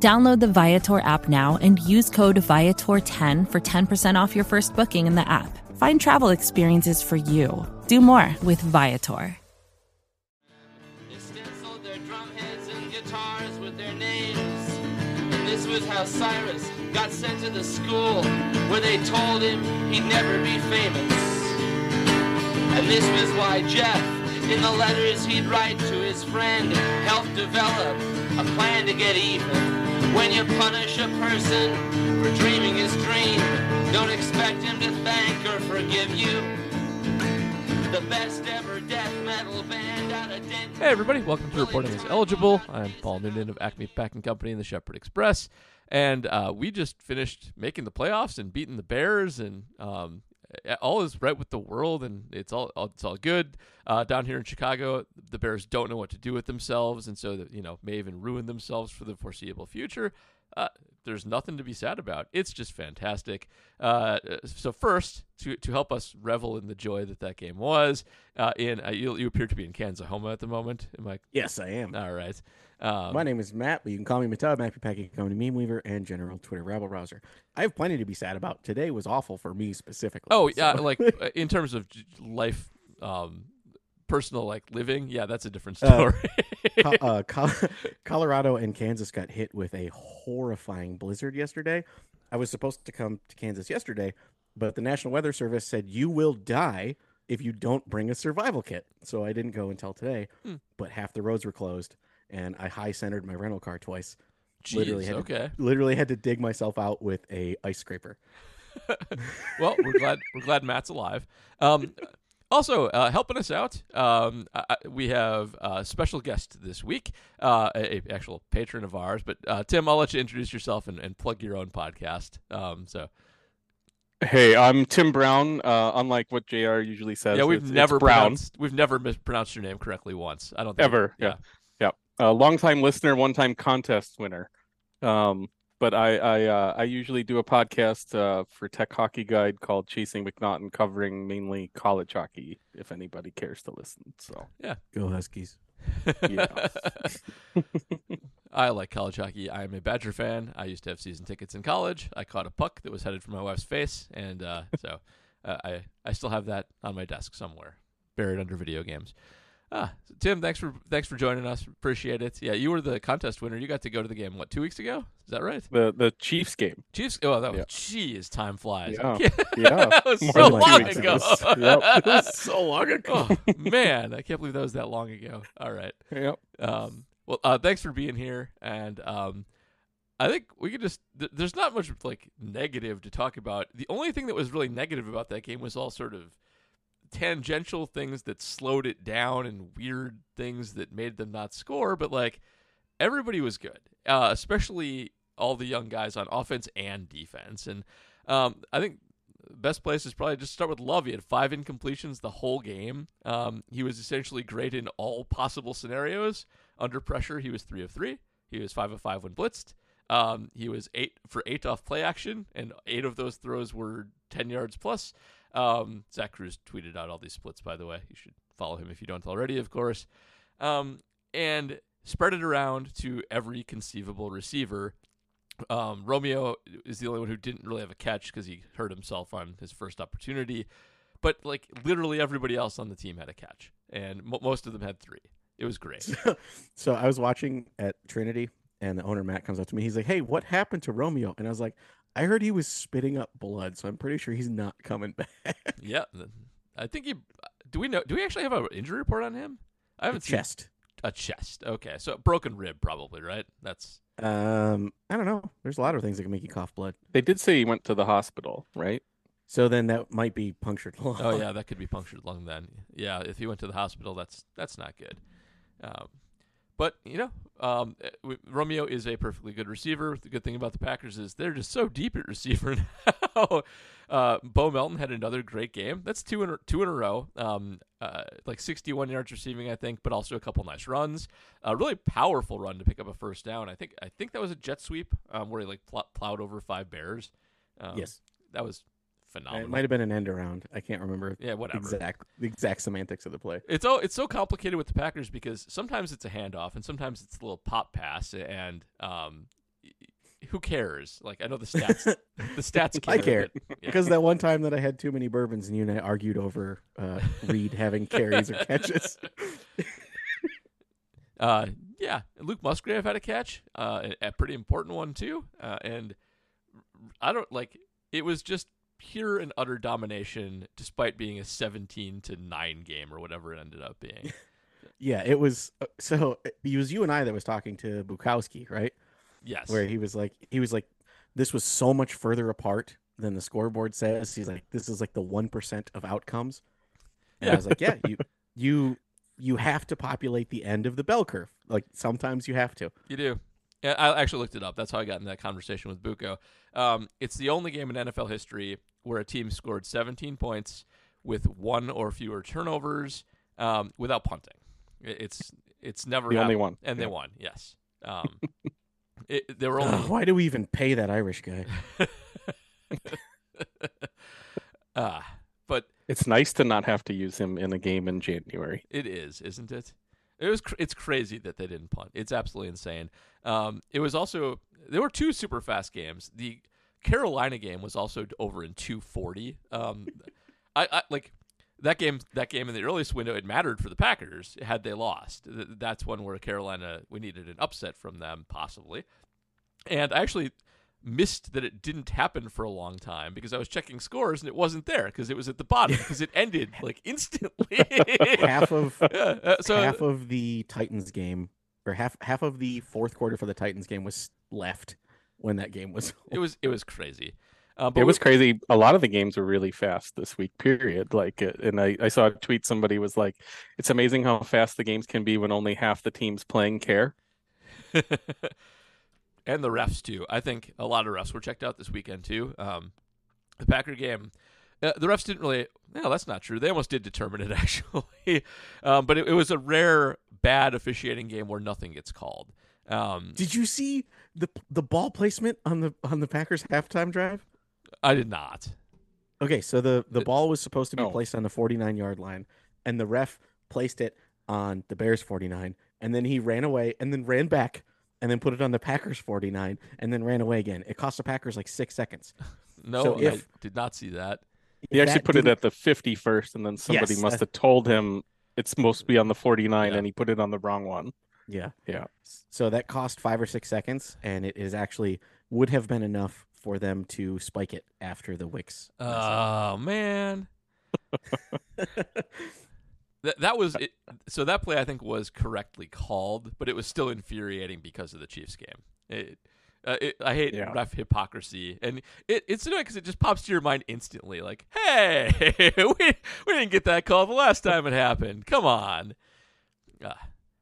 Download the Viator app now and use code Viator10 for 10% off your first booking in the app. Find travel experiences for you. Do more with Viator. They stenciled their and guitars with their names. And this was how Cyrus got sent to the school where they told him he'd never be famous. And this was why Jeff, in the letters he'd write to his friend, helped develop a plan to get even. When you punish a person for dreaming his dream, don't expect him to thank or forgive you. The best ever death metal band out of Denton. Hey everybody, welcome to Reporting as Eligible. I'm Paul Noonan of Acme Packing Company and the Shepherd Express, and uh, we just finished making the playoffs and beating the Bears, and um, all is right with the world, and it's all it's all good. Uh, down here in Chicago, the Bears don't know what to do with themselves, and so that you know may even ruin themselves for the foreseeable future. Uh, there's nothing to be sad about. It's just fantastic. Uh, so first, to to help us revel in the joy that that game was, uh, in uh, you, you appear to be in Kansas-Homa at the moment. Am I? Yes, I am. All right. Um, My name is Matt, but you can call me Matub, Happy Packing Company Meme Weaver, and General Twitter Rabble Rouser. I have plenty to be sad about. Today was awful for me specifically. Oh yeah, so- like uh, in terms of life, um, personal like living. Yeah, that's a different Uh, story. Co- uh, Col- Colorado and Kansas got hit with a horrifying blizzard yesterday. I was supposed to come to Kansas yesterday, but the National Weather Service said you will die if you don't bring a survival kit. So I didn't go until today. Hmm. But half the roads were closed, and I high centered my rental car twice. literally had okay. To, literally had to dig myself out with a ice scraper. well, we're glad we're glad Matt's alive. Um, also, uh, helping us out, um, I, we have a special guest this week, uh, a, a actual patron of ours. But uh, Tim, I'll let you introduce yourself and, and plug your own podcast. Um, so Hey, I'm Tim Braun. Uh, unlike what Jr. usually says, yeah, we've it's- it's never Brown pronounced we've never mispronounced your name correctly once. I don't think ever. Yeah, yeah. A longtime listener, one time contest winner. Um, but I I uh, I usually do a podcast uh, for Tech Hockey Guide called Chasing MacNaughton, covering mainly college hockey. If anybody cares to listen, so yeah, Go Huskies. yeah. I like college hockey. I am a Badger fan. I used to have season tickets in college. I caught a puck that was headed for my wife's face, and uh, so uh, I I still have that on my desk somewhere, buried under video games. Ah, so Tim, thanks for thanks for joining us. Appreciate it. Yeah, you were the contest winner. You got to go to the game what two weeks ago? Is that right? the the Chiefs game. Chiefs. Oh, that was Yeah. geez, time flies. Yeah. Yeah. that was More so long ago. ago. Yep. so long ago. oh man, I can't believe that was that long ago. All right. Yep. Um, well, uh, thanks for being here, and um, I think we could just. Th- there's not much like negative to talk about. The only thing that was really negative about that game was all sort of tangential things that slowed it down and weird things that made them not score. But like everybody was good, uh, especially all the young guys on offense and defense. And um, I think best place is probably just start with Love. He had five incompletions the whole game. Um, he was essentially great in all possible scenarios. Under pressure, he was three of three. He was five of five when blitzed. Um, he was eight for eight off play action, and eight of those throws were ten yards plus. Um, Zach Kruse tweeted out all these splits, by the way. You should follow him if you don't already, of course. Um, and spread it around to every conceivable receiver. Um, Romeo is the only one who didn't really have a catch because he hurt himself on his first opportunity. But like literally everybody else on the team had a catch, and mo most of them had three. It was great. so I was watching at Trinity, and the owner Matt comes up to me. He's like, "Hey, what happened to Romeo?" And I was like, "I heard he was spitting up blood, so I'm pretty sure he's not coming back." yeah, I think he. Do we know? Do we actually have an injury report on him? I haven't seen Chest. a chest. Okay, so a broken rib probably, right? That's Um, I don't know. There's a lot of things that can make you cough blood. They did say he went to the hospital, right? So then that might be punctured lung. oh yeah, that could be punctured lung then. Yeah, if he went to the hospital, that's that's not good. Um, but you know, um, eh, Romeo is a perfectly good receiver. The good thing about the Packers is they're just so deep at receiver now. uh, Bo Melton had another great game. That's two in a, two in a row. Um, uh, like 61 yards receiving, I think, but also a couple nice runs. A really powerful run to pick up a first down. I think I think that was a jet sweep um, where he like pl- plowed over five bears. Um, yes, that was phenomenal. it might have been an end around. I can't remember yeah, whatever. exact the exact semantics of the play. It's oh, it's so complicated with the Packers because sometimes it's a handoff and sometimes it's a little pop pass, and um, who cares? Like I know the stats, the stats. I care but- yeah. because that one time that I had too many bourbons and you and I argued over uh, Reed having carries or catches. Uh, yeah, Luke Musgrave had a catch, uh, a, a pretty important one too, uh, and I don't like. It was just pure and utter domination, despite being a seventeen to nine game or whatever it ended up being. Yeah, it was uh, so it was you and I that was talking to Bukowski, right? Yes, Where he was like he was like this was so much further apart than the scoreboard says. He's like this is like the 1% of outcomes. And I was like, yeah, you you you have to populate the end of the bell curve. Like sometimes you have to. You do. Yeah, I actually looked it up. That's how I got in that conversation with Buko. Um, it's the only game in NFL history where a team scored 17 points with one or fewer turnovers um, without punting. It's it's never The only one. and they won. Yes, um, it, there were only Ugh, why do we even pay that Irish guy? uh, but It's nice to not have to use him in a game in January. It is, isn't it? It was. It's crazy that they didn't punt. It's absolutely insane. Um, it was also there were two super fast games. The Carolina game was also over in 240. Um, I, I like that game. That game in the earliest window, it mattered for the Packers had they lost. That's one where Carolina we needed an upset from them possibly. And I actually missed that it didn't happen for a long time because I was checking scores and it wasn't there because it was at the bottom because it ended like instantly. half of Yeah, uh, so half of the Titans game or half half of the fourth quarter for the Titans game was left when that game was it was it was crazy. Uh, but It was we- crazy. A lot of the games were really fast this week, period. Like, uh, and I, I saw a tweet somebody was like, it's amazing how fast the games can be when only half the teams playing care. And the refs too. I think a lot of refs were checked out this weekend too. Um, the Packer game, uh, the refs didn't really. No, that's not true. They almost did determine it actually, um, but it, it was a rare bad officiating game where nothing gets called. Um, Did you see the the ball placement on the on the Packers halftime drive? I did not. Okay, so the the It- ball was supposed to be Oh. placed on the 49 yard line and the ref placed it on the Bears 49 and then he ran away and then ran back and then put it on the Packers 49 and then ran away again. It cost the Packers like 6 seconds. No, So I did not see that. He actually That put it didn't- at the 50 first, and then somebody Yes, must uh, have told him it's supposed to be on the 49, Yeah. and he put it on the wrong one. Yeah. Yeah. So that cost 5 or 6 seconds and it is actually would have been enough for them to spike it after the Wicks. Oh man. That that was it. So that play I think was correctly called, but it was still infuriating because of the Chiefs game. It, uh, it, I hate Yeah. ref hypocrisy, and it, it's annoying because it just pops to your mind instantly. Like, hey, we we didn't get that call the last time it happened. Come on. Uh,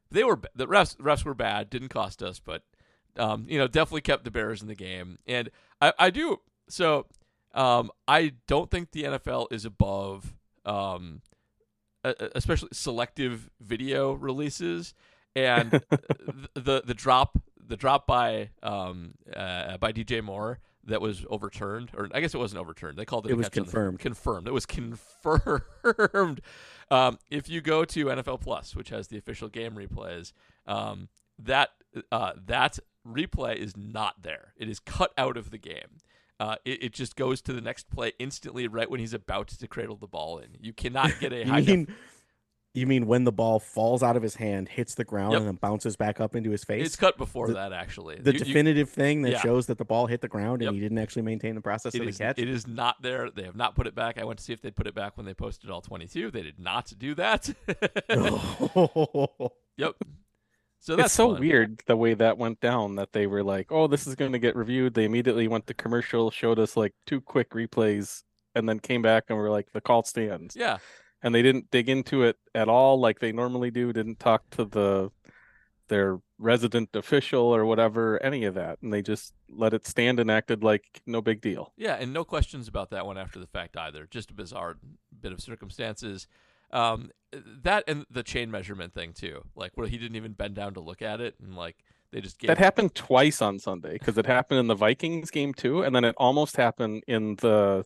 they were the refs. Refs were bad. Didn't cost us, but um, you know, definitely kept the Bears in the game. And I, I do so. Um, I don't think the NFL is above, um, e- e- especially selective video releases and the the drop the drop by um uh, by DJ Moore that was overturned, or I guess it wasn't overturned. They called it. It was the- confirmed. confirmed. It was confirmed. um, if you go to NFL Plus, which has the official game replays, um, that uh, that replay is not there. It is cut out of the game. Uh, it, it just goes to the next play instantly, right when he's about to cradle the ball in. You cannot get a high. You def- mean you mean when the ball falls out of his hand, hits the ground, Yep. and then bounces back up into his face? it's cut before the- that, actually. the You- you- definitive thing that yeah. shows that the ball hit the ground and Yep. he didn't actually maintain the process It of the is, catch. it is not there. They have not put it back. I went to see if they'd put it back when they posted all 22. They did not do that. yep. So that's it's so fun. weird the way that went down that they were like, oh, this is going to get reviewed. They immediately went to commercial, showed us like two quick replays, and then came back and were like, the call stands. Yeah. And they didn't dig into it at all like they normally do, didn't talk to the their resident official or whatever, any of that, and they just let it stand and acted like no big deal. Yeah, and no questions about that one after the fact either. Just a bizarre bit of circumstances. Um, that and the chain measurement thing too, like where he didn't even bend down to look at it, and like they just gave That happened twice on Sunday because it happened in the Vikings game too, and then it almost happened in the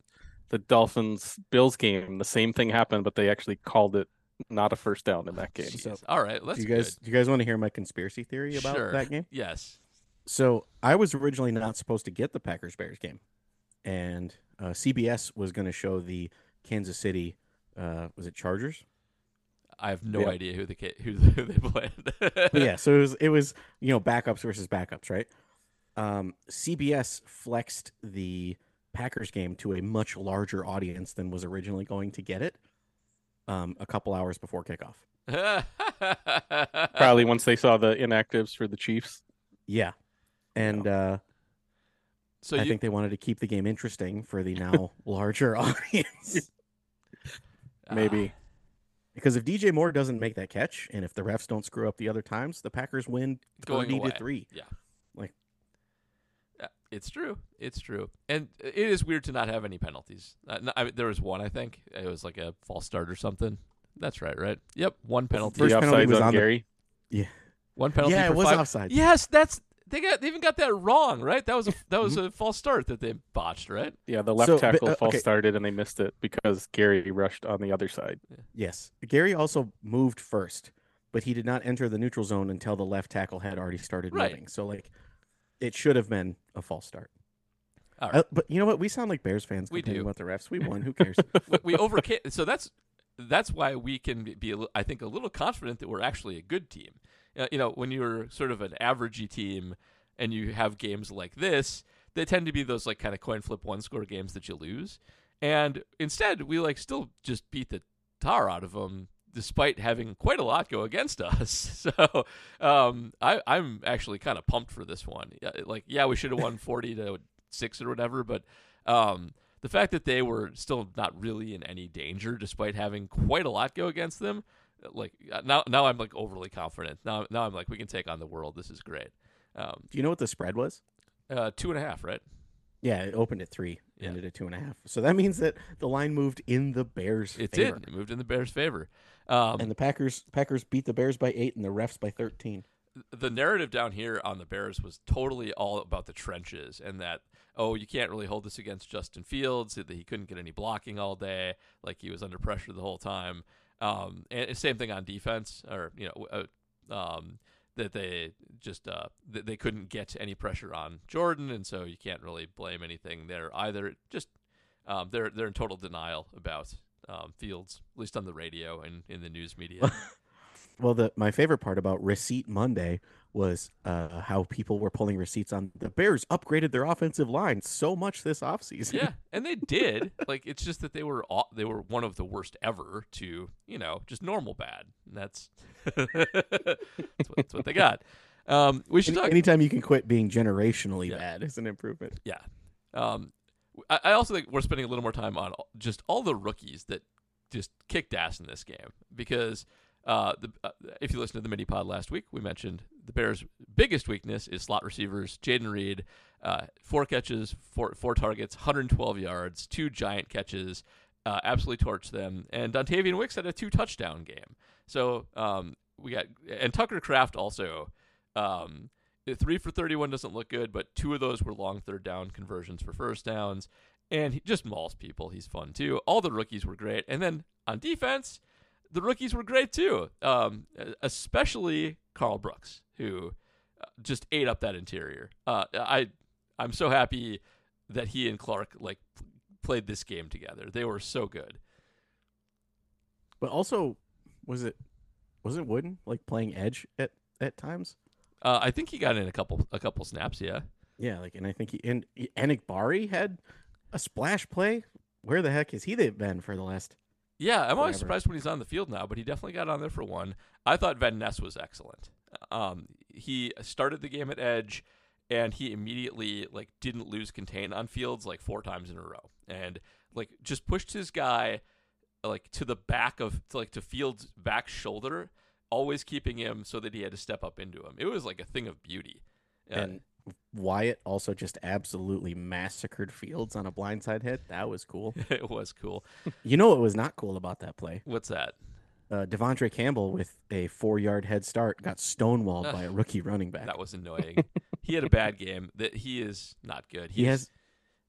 the Dolphins Bills game. The same thing happened, but they actually called it not a first down in that game. So, All right, let's do you guys do you guys want to hear my conspiracy theory about Sure. that game? Yes. So I was originally not supposed to get the Packers Bears game, and uh, CBS was going to show the Kansas City. Uh, was it Chargers? I have no Yeah. idea who the ki- who, who they played. Yeah, so it was it was you know backups versus backups, right? Um, CBS flexed the Packers game to a much larger audience than was originally going to get it. Um, a couple hours before kickoff. Probably once they saw the inactives for the Chiefs. Yeah, and uh, So I you, think they wanted to keep the game interesting for the now larger audience. Maybe. Because if DJ Moore doesn't make that catch, and if the refs don't screw up the other times, the Packers win Going thirty away. to three. Yeah. Like- it's true. It's true, and it is weird to not have any penalties. Uh, no, I mean, there was one, I think. It was like a false start or something. That's right, right? Yep, one penalty. First the penalty was on on the- Gary. one penalty. yeah, for it was five. offside. Yes, that's they got they even got that wrong, right? That was a that was Mm-hmm. a false start that they botched, right? Yeah, the left So, but, tackle uh, false okay. started and they missed it because Gary rushed on the other side. Yes, Gary also moved first, but he did not enter the neutral zone until the left tackle had already started Right. moving. So like, it should have been a false start. All right. Uh, but you know what? We sound like Bears fans We complaining do. about the refs. We won. Who cares? we, we overcame. So that's that's why we can be, a li- I think, a little confident that we're actually a good team. Uh, you know, when you're sort of an averagey team and you have games like this, they tend to be those like kind of coin flip one score games that you lose. And instead, we like still just beat the tar out of them. Despite having quite a lot go against us, so um, I, I'm actually kind of pumped for this one. Like, yeah, we should have won forty to six or whatever, but um, the fact that they were still not really in any danger despite having quite a lot go against them like uh, now now I'm like overly confident now now I'm like we can take on the world this is great um, Do you know what the spread was? uh, two and a half right Yeah, it opened at three, Yeah. ended at two and a half. So that means that the line moved in the Bears' it favor. did it moved in the Bears favor um, and the Packers Packers beat the Bears by eight and the refs by thirteen. the narrative down here on the Bears was totally all about the trenches and that oh you can't really hold this against Justin Fields that he couldn't get any blocking all day like he was under pressure the whole time um, and same thing on defense or you know uh, um, that they just uh, th- they couldn't get any pressure on Jordan and so you can't really blame anything there either. Just um, they're they're in total denial about um, Fields at least on the radio and in the news media Well, the my favorite part about Receipt Monday was uh, how people were pulling receipts on the Bears upgraded their offensive line so much this offseason. yeah, and they did. Like it's just that they were all, they were one of the worst ever to you know just normal bad. And that's that's, what, that's what they got. Um, we should Any- talk. anytime you can quit being generationally Yeah. bad is an improvement. Yeah. Um, I, I also think we're spending a little more time on just all the rookies that just kicked ass in this game because uh, the uh, if you listen to the mini pod last week, we mentioned the Bears' biggest weakness is slot receivers. Jayden Reed, uh, four catches, four four targets, 112 yards, two giant catches, uh, absolutely torched them. And Dontayvion Wicks had a two touchdown game. So um, we got and Tucker Kraft also. Um, three for 31 doesn't look good, but two of those were long third down conversions for first downs. And he just mauls people. He's fun too. All the rookies were great. And then on defense, the rookies were great too. Um, especially Karl Brooks, who uh, just ate up that interior. Uh, I, I'm so happy that he and Clark like played this game together. They were so good. But also, was it wasn't Wooden like playing edge at at times? Uh, I think he got in a couple a couple snaps. Yeah. Yeah, like, and I think he and Enagbare had a splash play. Where the heck has he been for the last? Yeah, I'm always surprised when he's on the field now, but he definitely got on there for one. I thought Van Ness was excellent. Um, he started the game at edge, and he immediately like didn't lose contain on fields like four times in a row, and like just pushed his guy like to the back of to, like to Fields' back shoulder always keeping him so that he had to step up into him. It was like a thing of beauty. Uh, And Wyatt also just absolutely massacred Fields on a blindside hit. That was cool. it was cool. You know what was not cool about that play? What's that? Uh, De'Vondre Campbell with a four-yard head start got stonewalled by a rookie running back. That was annoying. he had a bad game. That he is not good. he He's- has.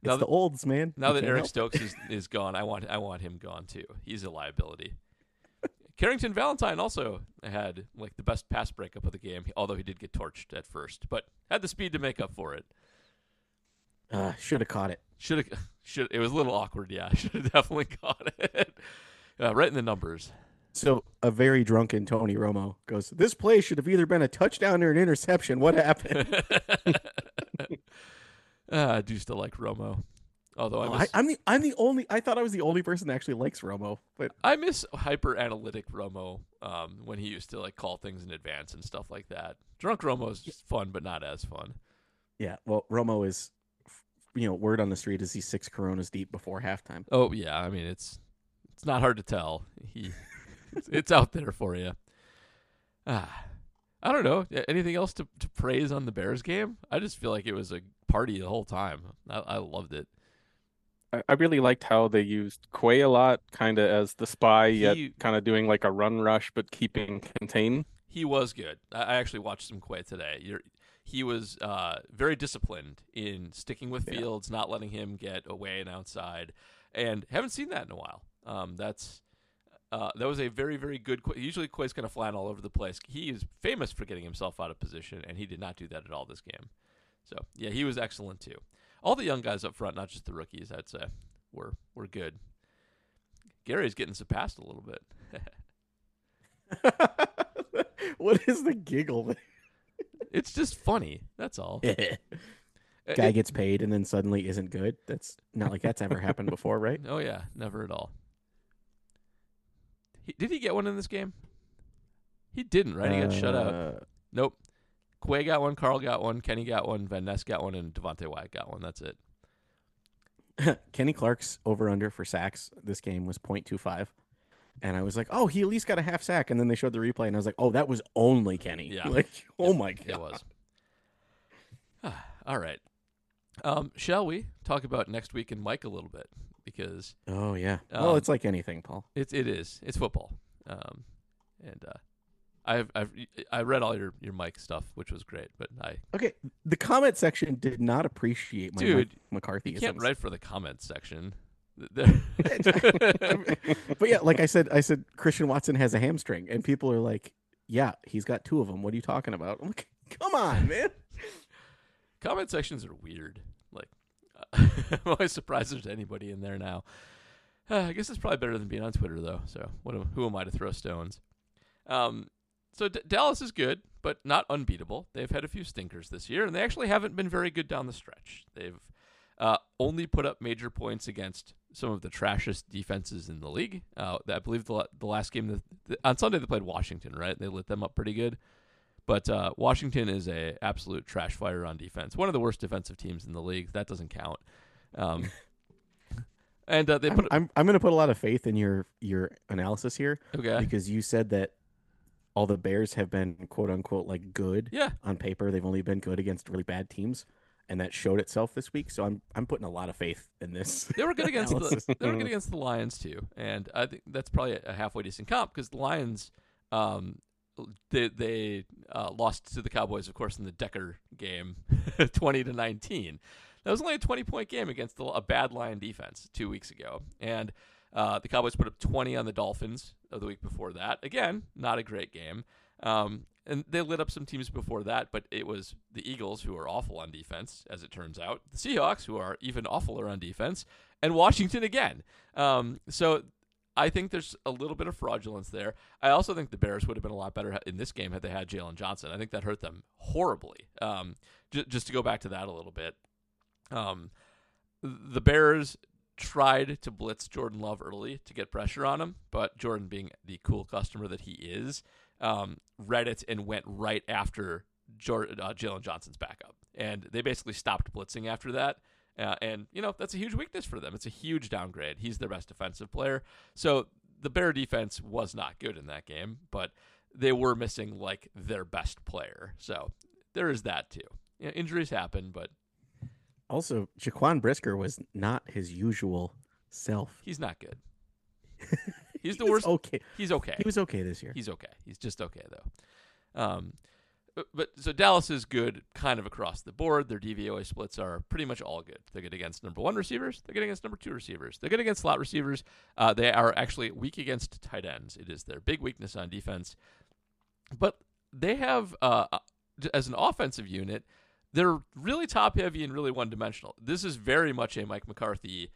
It's now the olds, man. Now You that Eric help. Stokes is, is gone, I want I want him gone too. He's a liability. Carrington Valentine also had like the best pass breakup of the game, although he did get torched at first, but had the speed to make up for it. uh, should have caught it. Should have should it was a little awkward, yeah. Should have definitely caught it. Uh, right in the numbers. So a very drunken Tony Romo goes, "This play should have either been a touchdown or an interception. What happened?" Ah, I do still like Romo. Although I Oh, miss, I, I'm the I'm the only. I thought I was the only person that actually likes Romo, but I miss hyper analytic Romo um, when he used to like call things in advance and stuff like that. Drunk Romo is just fun, but not as fun. yeah. Well, Romo is, you know, word on the street is he's six Coronas deep before halftime. Oh yeah, I mean it's it's not hard to tell. He it's, it's out there for you. Ah, I don't know. Anything else to, to praise on the Bears game? I just feel like it was a party the whole time. I, I loved it. I, I really liked how they used Quay a lot, kind of as the spy, yet kind of doing like a run rush, but keeping contained. He was good. I, actually watched some Quay today. You're, he was uh, very disciplined in sticking with Yeah. Fields, not letting him get away and outside, and haven't seen that in a while. Um, that's uh, that was a very very good. Quay. Usually Quay's kind of flying all over the place. He is famous for getting himself out of position, and he did not do that at all this game. So yeah, he was excellent too. All the young guys up front, not just the rookies, I'd say, were were good. Gary's getting surpassed a little bit. what is the giggle? it's just funny. That's all. Guy Uh, it- gets paid and then suddenly isn't good. That's not like that's ever happened before, right? Oh yeah, never at all. He, did he get one in this game? He didn't, right? He got shut out. Uh, Nope. Quay got one, Karl got one, Kenny got one, Van Ness got one, and Devonte Wyatt got one. That's it. Kenny Clark's over under for sacks this game was 0.25. And I was like, oh, he at least got a half sack. And then they showed the replay, and I was like, oh, that was only Kenny. Yeah. Like, oh my god. It was. all right. Um, shall we talk about next week and Mike a little bit because Oh yeah. well, Um, it's like anything, Paul. It it is. It's football. Um, and uh, I've I've I read all your your Mike stuff, which was great. But I Okay, the comment section did not appreciate my Dude, McCarthy. you can't write for the comment section. but yeah, like I said, I said Christian Watson has a hamstring, and people are like, "Yeah, he's got two of them. What are you talking about?" I'm like, "Come on, man." comment sections are weird. Like I'm always surprised there's anybody in there now. Uh, I guess it's probably better than being on Twitter though. So what? am- Who am I to throw stones? Um, so D- Dallas is good, but not unbeatable. They've had a few stinkers this year, and they actually haven't been very good down the stretch. They've uh, only put up major points against some of the trashiest defenses in the league. Uh, I believe the, the last game that, the, on Sunday they played Washington, right? They lit them up pretty good. But uh, Washington is a absolute trash fire on defense. One of the worst defensive teams in the league. That doesn't count. Um, and uh, they I'm, put I'm I'm gonna put a lot of faith in your your analysis here okay, because you said that all the Bears have been quote unquote like good yeah, on paper. They've only been good against really bad teams, and that showed itself this week. So I'm I'm putting a lot of faith in this. they were good against the, they were good against the Lions too, and I think that's probably a halfway decent comp because the Lions, um, they they uh, lost to the Cowboys, of course, in the Decker game, twenty to nineteen. That was only a twenty point game against the, a bad Lion defense two weeks ago, and uh, the Cowboys put up twenty on the Dolphins of the week before that. Again, not a great game. Um, and they lit up some teams before that, but it was the Eagles who are awful on defense, as it turns out. The Seahawks who are even awfuler on defense, and Washington again. Um, so I think there's a little bit of fraudulence there. I also think the Bears would have been a lot better in this game had they had Jaylon Johnson. I think that hurt them horribly. Um, j- just to go back to that a little bit, um, the Bears tried to blitz Jordan Love early to get pressure on him, but Jordan, being the cool customer that he is, um, read it and went right after Jordan, uh, Jaylon Johnson's backup, and they basically stopped blitzing after that. Uh, and you know that's a huge weakness for them. It's a huge downgrade. He's their best defensive player, so the Bear defense was not good in that game. But they were missing like their best player. So there is that too. Yeah, injuries happen, but Also, Jaquan Brisker was not his usual self. he's not good. He's the He worst. Okay, He's okay. he was okay this year. He's okay. He's just okay though. Um, but, but so Dallas is good kind of across the board. Their DVOA splits are pretty much all good. They're good against number one receivers. They're good against number two receivers. They're good against slot receivers. Uh, they are actually weak against tight ends. It is their big weakness on defense. But they have, uh, as an offensive unit, they're really top heavy and really one dimensional. This is very much a Mike McCarthy,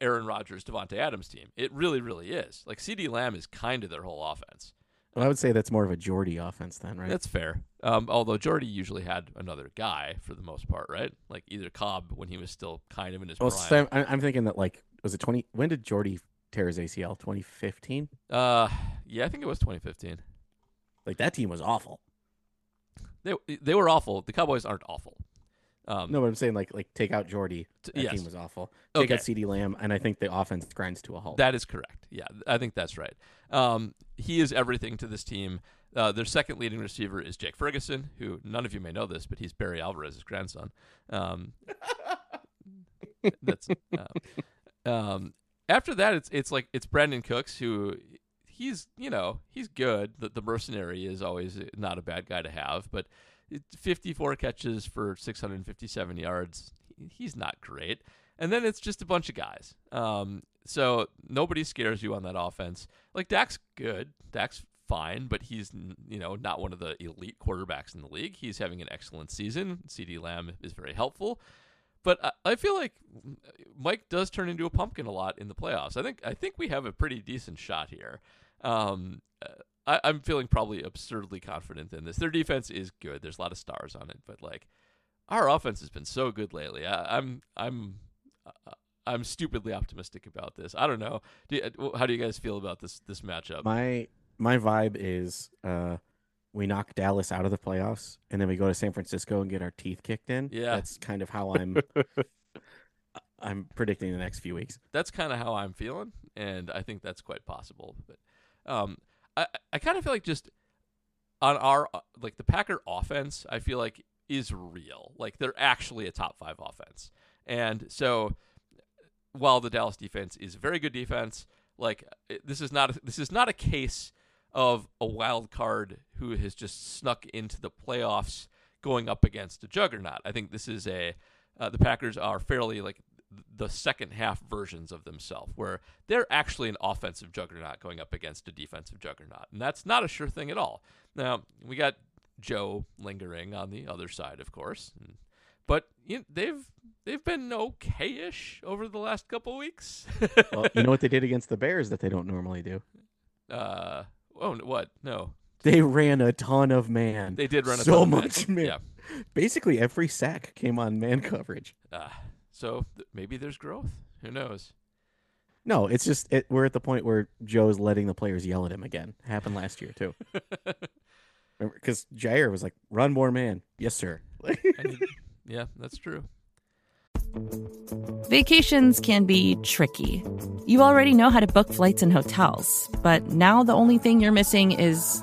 Aaron Rodgers, Davante Adams team. It really, really is. Like CeeDee Lamb is kind of their whole offense. Well, I would say that's more of a Jordy offense then, right? That's fair. Um, although Jordy usually had another guy for the most part, right? Like either Cobb when he was still kind of in his well, prime. so I'm, I'm thinking that like was it 20? When did Jordy tear his ACL? 2015. uh, yeah, I think it was 2015. Like that team was awful. They they were awful. The Cowboys aren't awful. Um, No, but I'm saying like like take out Jordy. That yes, team was awful. Take Okay. out CeeDee Lamb, and I think the offense grinds to a halt. that is correct. Yeah, I think that's right. Um, he is everything to this team. Uh, their second leading receiver is Jake Ferguson, who none of you may know this, but he's Barry Alvarez's grandson. Um, that's um, um, after that, it's it's like it's Brandin Cooks who he's you know he's good. The, the mercenary is always not a bad guy to have, but 54 catches for 657 yards. He's not great. And then it's just a bunch of guys. Um, so nobody scares you on that offense. Like Dak's good. Dak's fine, but he's you know not one of the elite quarterbacks in the league. He's having an excellent season. CeeDee Lamb is very helpful. But I, feel like Mike does turn into a pumpkin a lot in the playoffs. I think I think we have a pretty decent shot here. Um, uh, I, I'm feeling probably absurdly confident in this. Their defense is good. There's a lot of stars on it, but like our offense has been so good lately. I, I'm I'm uh, I'm stupidly optimistic about this. I don't know. Do you, how do you guys feel about this this matchup? my my vibe is uh we knock Dallas out of the playoffs and then we go to San Francisco and get our teeth kicked in. Yeah. That's kind of how I'm I'm predicting the next few weeks. that's kind of how I'm feeling, and I think that's quite possible. But um, I I kind of feel like just on our uh, like the Packer offense, I feel like is real. Like they're actually a top five offense, and so while the Dallas defense is very good defense, like this is not a, this is not a case of a wild card who has just snuck into the playoffs going up against a juggernaut. I think this is a uh, the Packers are fairly like the second half versions of themselves, where they're actually an offensive juggernaut going up against a defensive juggernaut, and that's not a sure thing at all. Now we got Joe lingering on the other side, of course, and, but you know, they've they've been okay-ish over the last couple weeks. Well, you know what they did against the Bears that they don't normally do? uh, oh, what? No, They ran a ton of man. they did run a so ton of much man. Yeah. Basically every sack came on man coverage. Uh, so th- maybe there's growth. Who knows? No, it's just it, we're at the point where Joe's letting the players yell at him again. Happened last year too. Because Jaire was like, "Run more man." Yes, sir. And yeah, that's true. Vacations can be tricky. You already know how to book flights and hotels, but now the only thing you're missing is,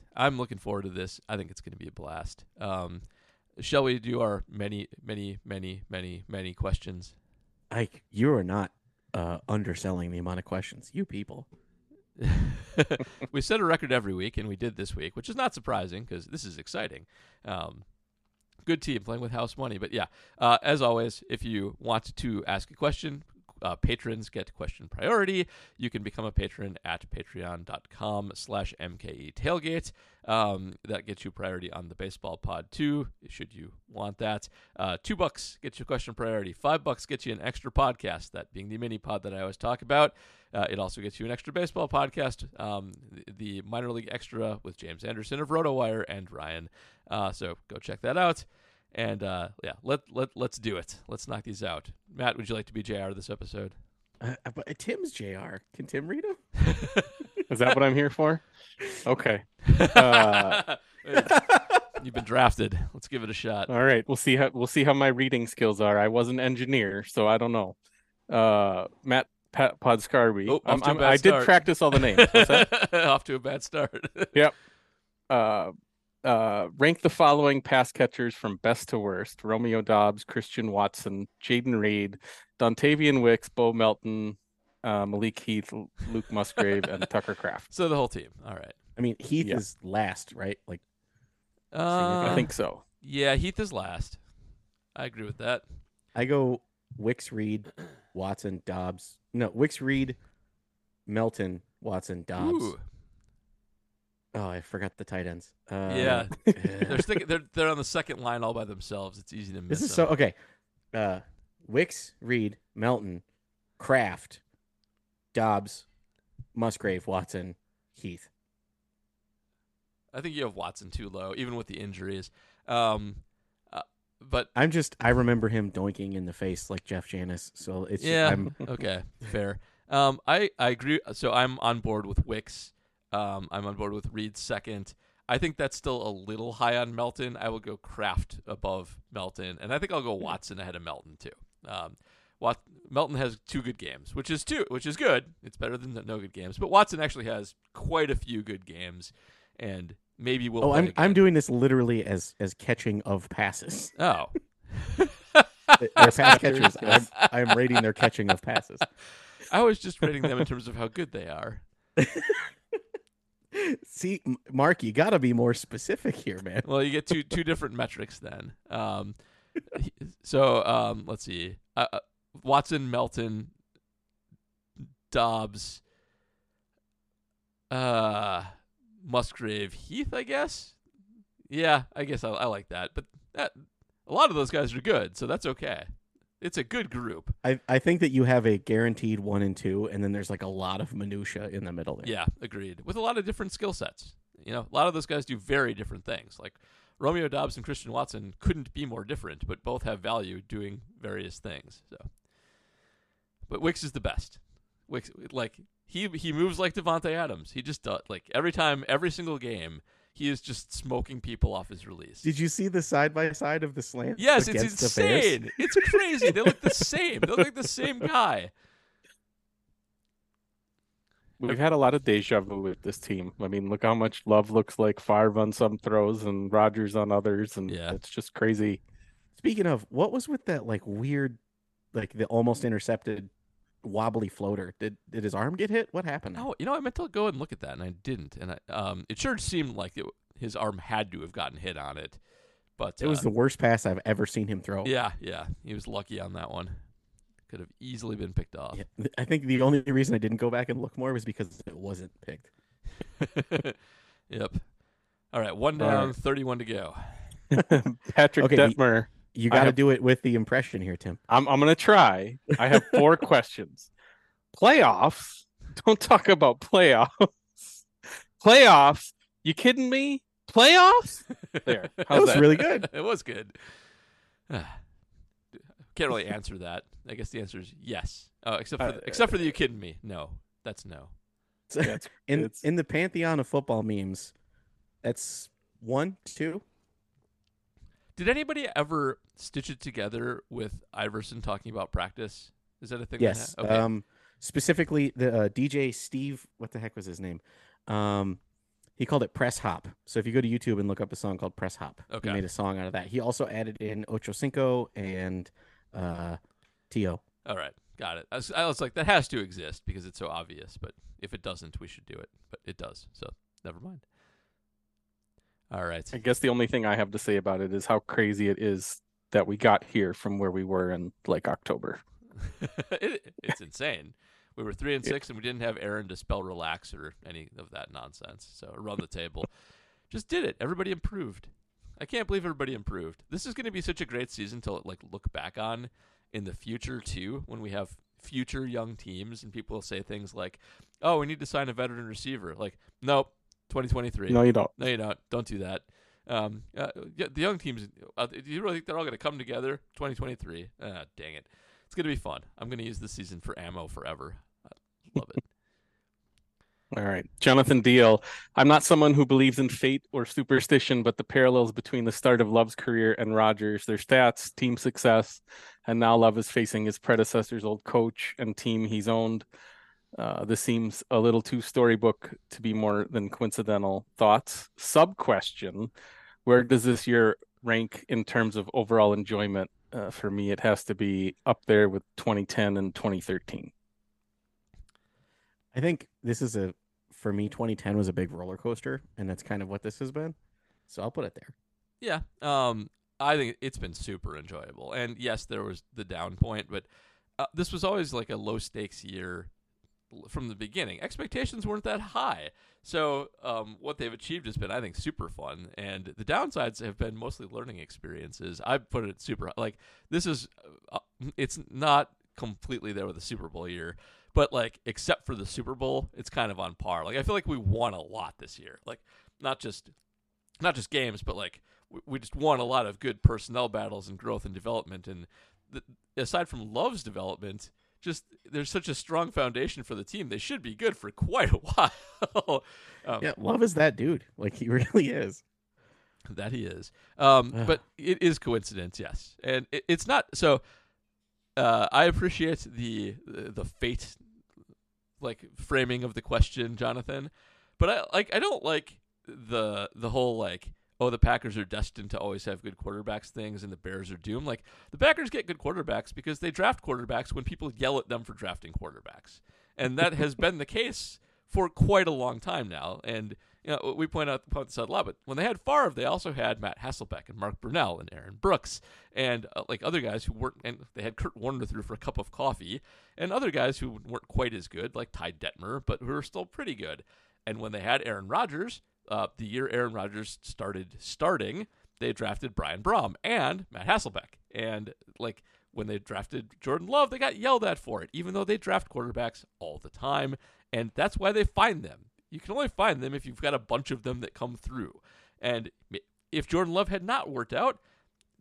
I'm looking forward to this. I think it's going to be a blast. Um, shall we do our many, many, many, many, many questions? Ike, you are not uh, underselling the amount of questions. You people. we set a record every week, and we did this week, which is not surprising because this is exciting. Um, good team playing with house money. But yeah, uh, as always, if you want to ask a question, uh, patrons get question priority. You can become a patron at patreon.com slash MKE tailgate. Um, that gets you priority on the baseball pod too, should you want that. Uh, two bucks gets you question priority. Five bucks gets you an extra podcast, that being the mini pod that I always talk about. Uh, it also gets you an extra baseball podcast, um, the, the minor league extra with James Anderson of RotoWire and Ryan. Uh, so go check that out. And uh, yeah, let let let's do it. Let's knock these out. Matt, would you like to be Jr. this episode? Uh, but Tim's Jr. Can Tim read him? Is that what I'm here for? Okay. Uh, You've been drafted. Let's give it a shot. All right. We'll see how we'll see how my reading skills are. I was an engineer, so I don't know. Uh, Matt Pat Podscarby. Oh, off I'm- to a I'm- I start. did practice all the names. Off to a bad start. Yep. Uh, uh, rank the following pass catchers from best to worst: Romeo Doubs, Christian Watson, Jayden Reed, Dontayvion Wicks, Bo Melton, uh, Malik Heath, Luke Musgrave, and Tucker Kraft. so the whole team. All right. I mean, Heath Yeah. is last, right? Like, Uh, I think so. Yeah, Heath is last. I agree with that. I go Wicks, Reed, Watson, Doubs. No, Wicks, Reed, Melton, Watson, Doubs. Ooh, Oh, I forgot the tight ends. Uh, Yeah. they're, sticking, they're they're on the second line all by themselves. It's easy to miss. this is them. so okay. Uh, Wicks, Reed, Melton, Kraft, Doubs, Musgrave, Watson, Heath. I think you have Watson too low, even with the injuries. Um, uh, but I'm just I remember him doinking in the face like Jeff Janis. So it's yeah, I'm, okay, fair. Um, I I agree. So I'm on board with Wicks. Um, I'm on board with Reed second. I think that's still a little high on Melton. I will go Kraft above Melton, and I think I'll go Watson ahead of Melton too. Um, Wat- Melton has two good games, which is two, which is good. It's better than no good games. But Watson actually has quite a few good games, and maybe we'll. oh I'm again. I'm doing this literally as as catching of passes. Oh, Their pass catchers. I'm, I'm rating their catching of passes. I was just rating them in terms of how good they are. See, Mark, you got to be more specific here, man. Well, you get two two different metrics then. Um, so um, let's see: uh, uh, Watson, Melton, Doubs, uh, Musgrave, Heath. I guess. Yeah, I guess I, I like that. But that a lot of those guys are good, so that's okay. It's a good group. I, I think that you have a guaranteed one and two, and then there's like a lot of minutia in the middle there. Yeah, agreed. With a lot of different skill sets. You know, a lot of those guys do very different things. Like Romeo Doubs and Christian Watson couldn't be more different, but both have value doing various things. So, but Wicks is the best. Wicks, like he he moves like Davante Adams. He just does like every time, every single game, he is just smoking people off his release. Did you see the side by side of the slant? yes, it's against the Bears? insane. It's crazy. they look the same. They look like the same guy. We've had a lot of deja vu with this team. I mean, look how much Love looks like Favre on some throws and Rodgers on others, and Yeah. it's just crazy. Speaking of, what was with that like weird, like the almost intercepted wobbly floater? Did did his arm get hit? What happened? Oh, you know, I meant to go and look at that, and I didn't. And I, um, it sure seemed like it, his arm had to have gotten hit on it. But It was uh, the worst pass I've ever seen him throw. yeah, yeah, he was lucky on that one. Could have easily been picked off. Yeah, I think the only reason I didn't go back and look more was because it wasn't picked. yep. All right, one down, right. thirty-one to go. Patrick Okay, we- Detmer. You got to do it with the impression here, Tim. I'm I'm gonna try. I have four questions. Playoffs. Don't talk about playoffs. Playoffs. You kidding me? Playoffs? There. That was that? really good. it was good. Can't really answer that. I guess the answer is yes. Oh, except for Uh, the, except for the you kidding me? No, that's no. Yeah, in it's- in the pantheon of football memes, that's one, two. Did anybody ever stitch it together with Iverson talking about practice? Is that a thing? that Yes. okay. Um, specifically the uh, DJ Steve. What the heck was his name? Um, he called it Press Hop. So if you go to YouTube and look up a song called Press Hop, Okay. he made a song out of that. He also added in Ocho Cinco and uh, Tio All right, got it. I was, I was like, that has to exist because it's so obvious. But if it doesn't, we should do it. But it does, so never mind. All right. I guess the only thing I have to say about it is how crazy it is that we got here from where we were in like October. it, it's insane. We were three and six, and we didn't have Aaron to spell relax or any of that nonsense. So run the table, just did it. Everybody improved. I can't believe everybody improved. This is going to be such a great season to like look back on in the future too, when we have future young teams and people will say things like, "Oh, we need to sign a veteran receiver." Like, nope, 2023. No, you don't. No, you don't. Don't do that. Um, uh, the young teams. Uh, do you really think they're all going to come together? 2023. Ah, dang it. It's going to be fun. I'm going to use this season for ammo forever. I love it. All right. Jonathan Deal. I'm not someone who believes in fate or superstition, but the parallels between the start of Love's career and Rodgers, their stats, team success, and now Love is facing his predecessor's old coach and team he's owned. Uh, this seems a little too storybook to be more than coincidental thoughts. Sub question Where does this year rank in terms of overall enjoyment? Uh, for me, it has to be up there with 2010 and 2013. I think this is a for me 2010 was a big roller coaster and that's kind of what this has been. So I'll put it there. Yeah. Um, I think it's been super enjoyable. And yes, there was the down point, but uh, this was always like a low stakes year from the beginning. Expectations weren't that high. So um, what they've achieved has been, I think, super fun. And the downsides have been mostly learning experiences. I put it super like this is, uh, it's not completely there with the Super Bowl year, but like except for the Super Bowl, it's kind of on par. Like I feel like we won a lot this year. Like not just not just games, but like we just won a lot of good personnel battles and growth and development. And the, aside from Love's development, just there's such a strong foundation for the team. They should be good for quite a while. um, yeah, Love is that dude. Like he really is. That he is. Um, but it is coincidence, yes, and it, it's not. So uh, I appreciate the the fate like framing of the question, Jonathan. But I like I don't like the the whole like oh the Packers are destined to always have good quarterbacks things and the Bears are doomed. Like the Packers get good quarterbacks because they draft quarterbacks when people yell at them for drafting quarterbacks. And that has been the case for quite a long time now. And you know, we point out the point this out a lot, but when they had Favre, they also had Matt Hasselbeck and Mark Brunell and Aaron Brooks and uh, like other guys who weren't, and they had Kurt Warner through for a cup of coffee, and other guys who weren't quite as good, like Ty Detmer, but who were still pretty good. And when they had Aaron Rodgers, uh, the year Aaron Rodgers started starting, they drafted Brian Brohm and Matt Hasselbeck, and like when they drafted Jordan Love, they got yelled at for it, even though they draft quarterbacks all the time. And that's why they find them you can only find them if you've got a bunch of them that come through. And if Jordan Love had not worked out,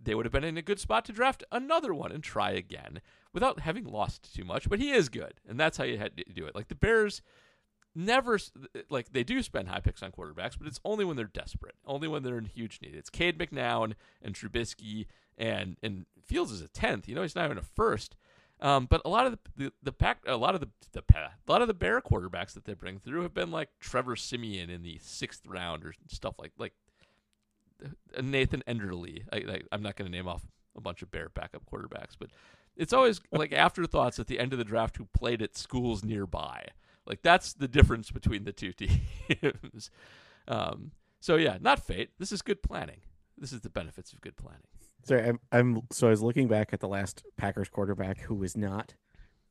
they would have been in a good spot to draft another one and try again without having lost too much. But he is good, and that's how you had to do it. Like the Bears never like they do spend high picks on quarterbacks, but it's only when they're desperate, only when they're in huge need. It's Cade McNown and Trubisky and and Fields is a tenth. You know, he's not even a first. Um, but a lot of the, the, the pack, a lot of the, the a lot of the Bear quarterbacks that they bring through have been like Trevor Siemian in the sixth round or stuff like like uh, Nathan Enderle. I, I'm not going to name off a bunch of Bear backup quarterbacks, but it's always like afterthoughts at the end of the draft who played at schools nearby. Like that's the difference between the two teams. um, so yeah, not fate. This is good planning. This is the benefits of good planning. Sorry, I'm, I'm so I was looking back at the last Packers quarterback who was not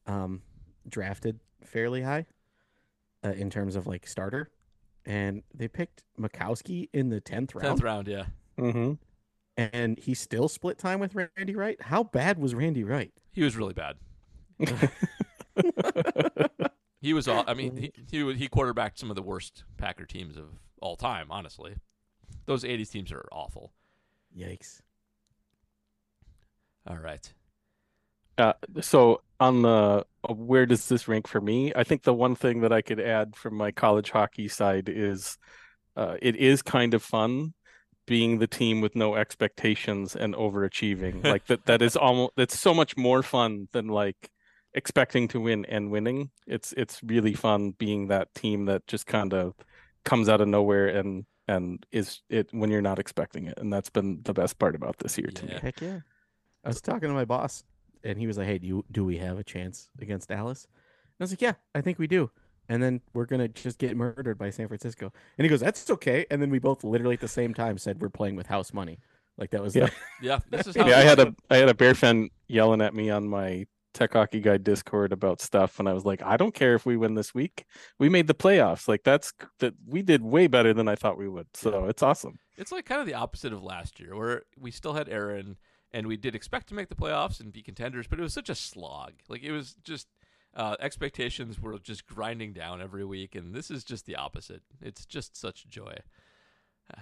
um, drafted fairly high uh, in terms of like starter, and they picked Majkowski in the tenth round. Tenth round, yeah. Mm-hmm. And he still split time with Randy Wright. How bad was Randy Wright? He was really bad. he was all. I mean, he, he he quarterbacked some of the worst Packer teams of all time. Honestly, those '80s teams are awful. Yikes. All right. Uh, so on the uh, where does this rank for me? I think the one thing that I could add from my college hockey side is uh, it is kind of fun being the team with no expectations and overachieving. like that that is almost that's so much more fun than like expecting to win and winning. It's it's really fun being that team that just kind of comes out of nowhere and and is it when you're not expecting it. And that's been the best part about this year to me. Heck yeah. I was talking to my boss and he was like, "Hey, do you, do we have a chance against Dallas?" And I was like, "Yeah, I think we do." And then we're gonna just get murdered by San Francisco. And he goes, "That's okay." And then we both literally at the same time said we're playing with house money. Like that was Yeah. the- Yeah, this is how. Yeah, I had a I had a bear fan yelling at me on my Tech Hockey Guide Discord about stuff, and I was like, I don't care if we win this week. We made the playoffs. Like that's that we did way better than I thought we would. So it's awesome. It's like kind of the opposite of last year, where we still had Aaron and we did expect to make the playoffs and be contenders, but it was such a slog. Like it was just uh, expectations were just grinding down every week, and this is just the opposite. It's just such joy.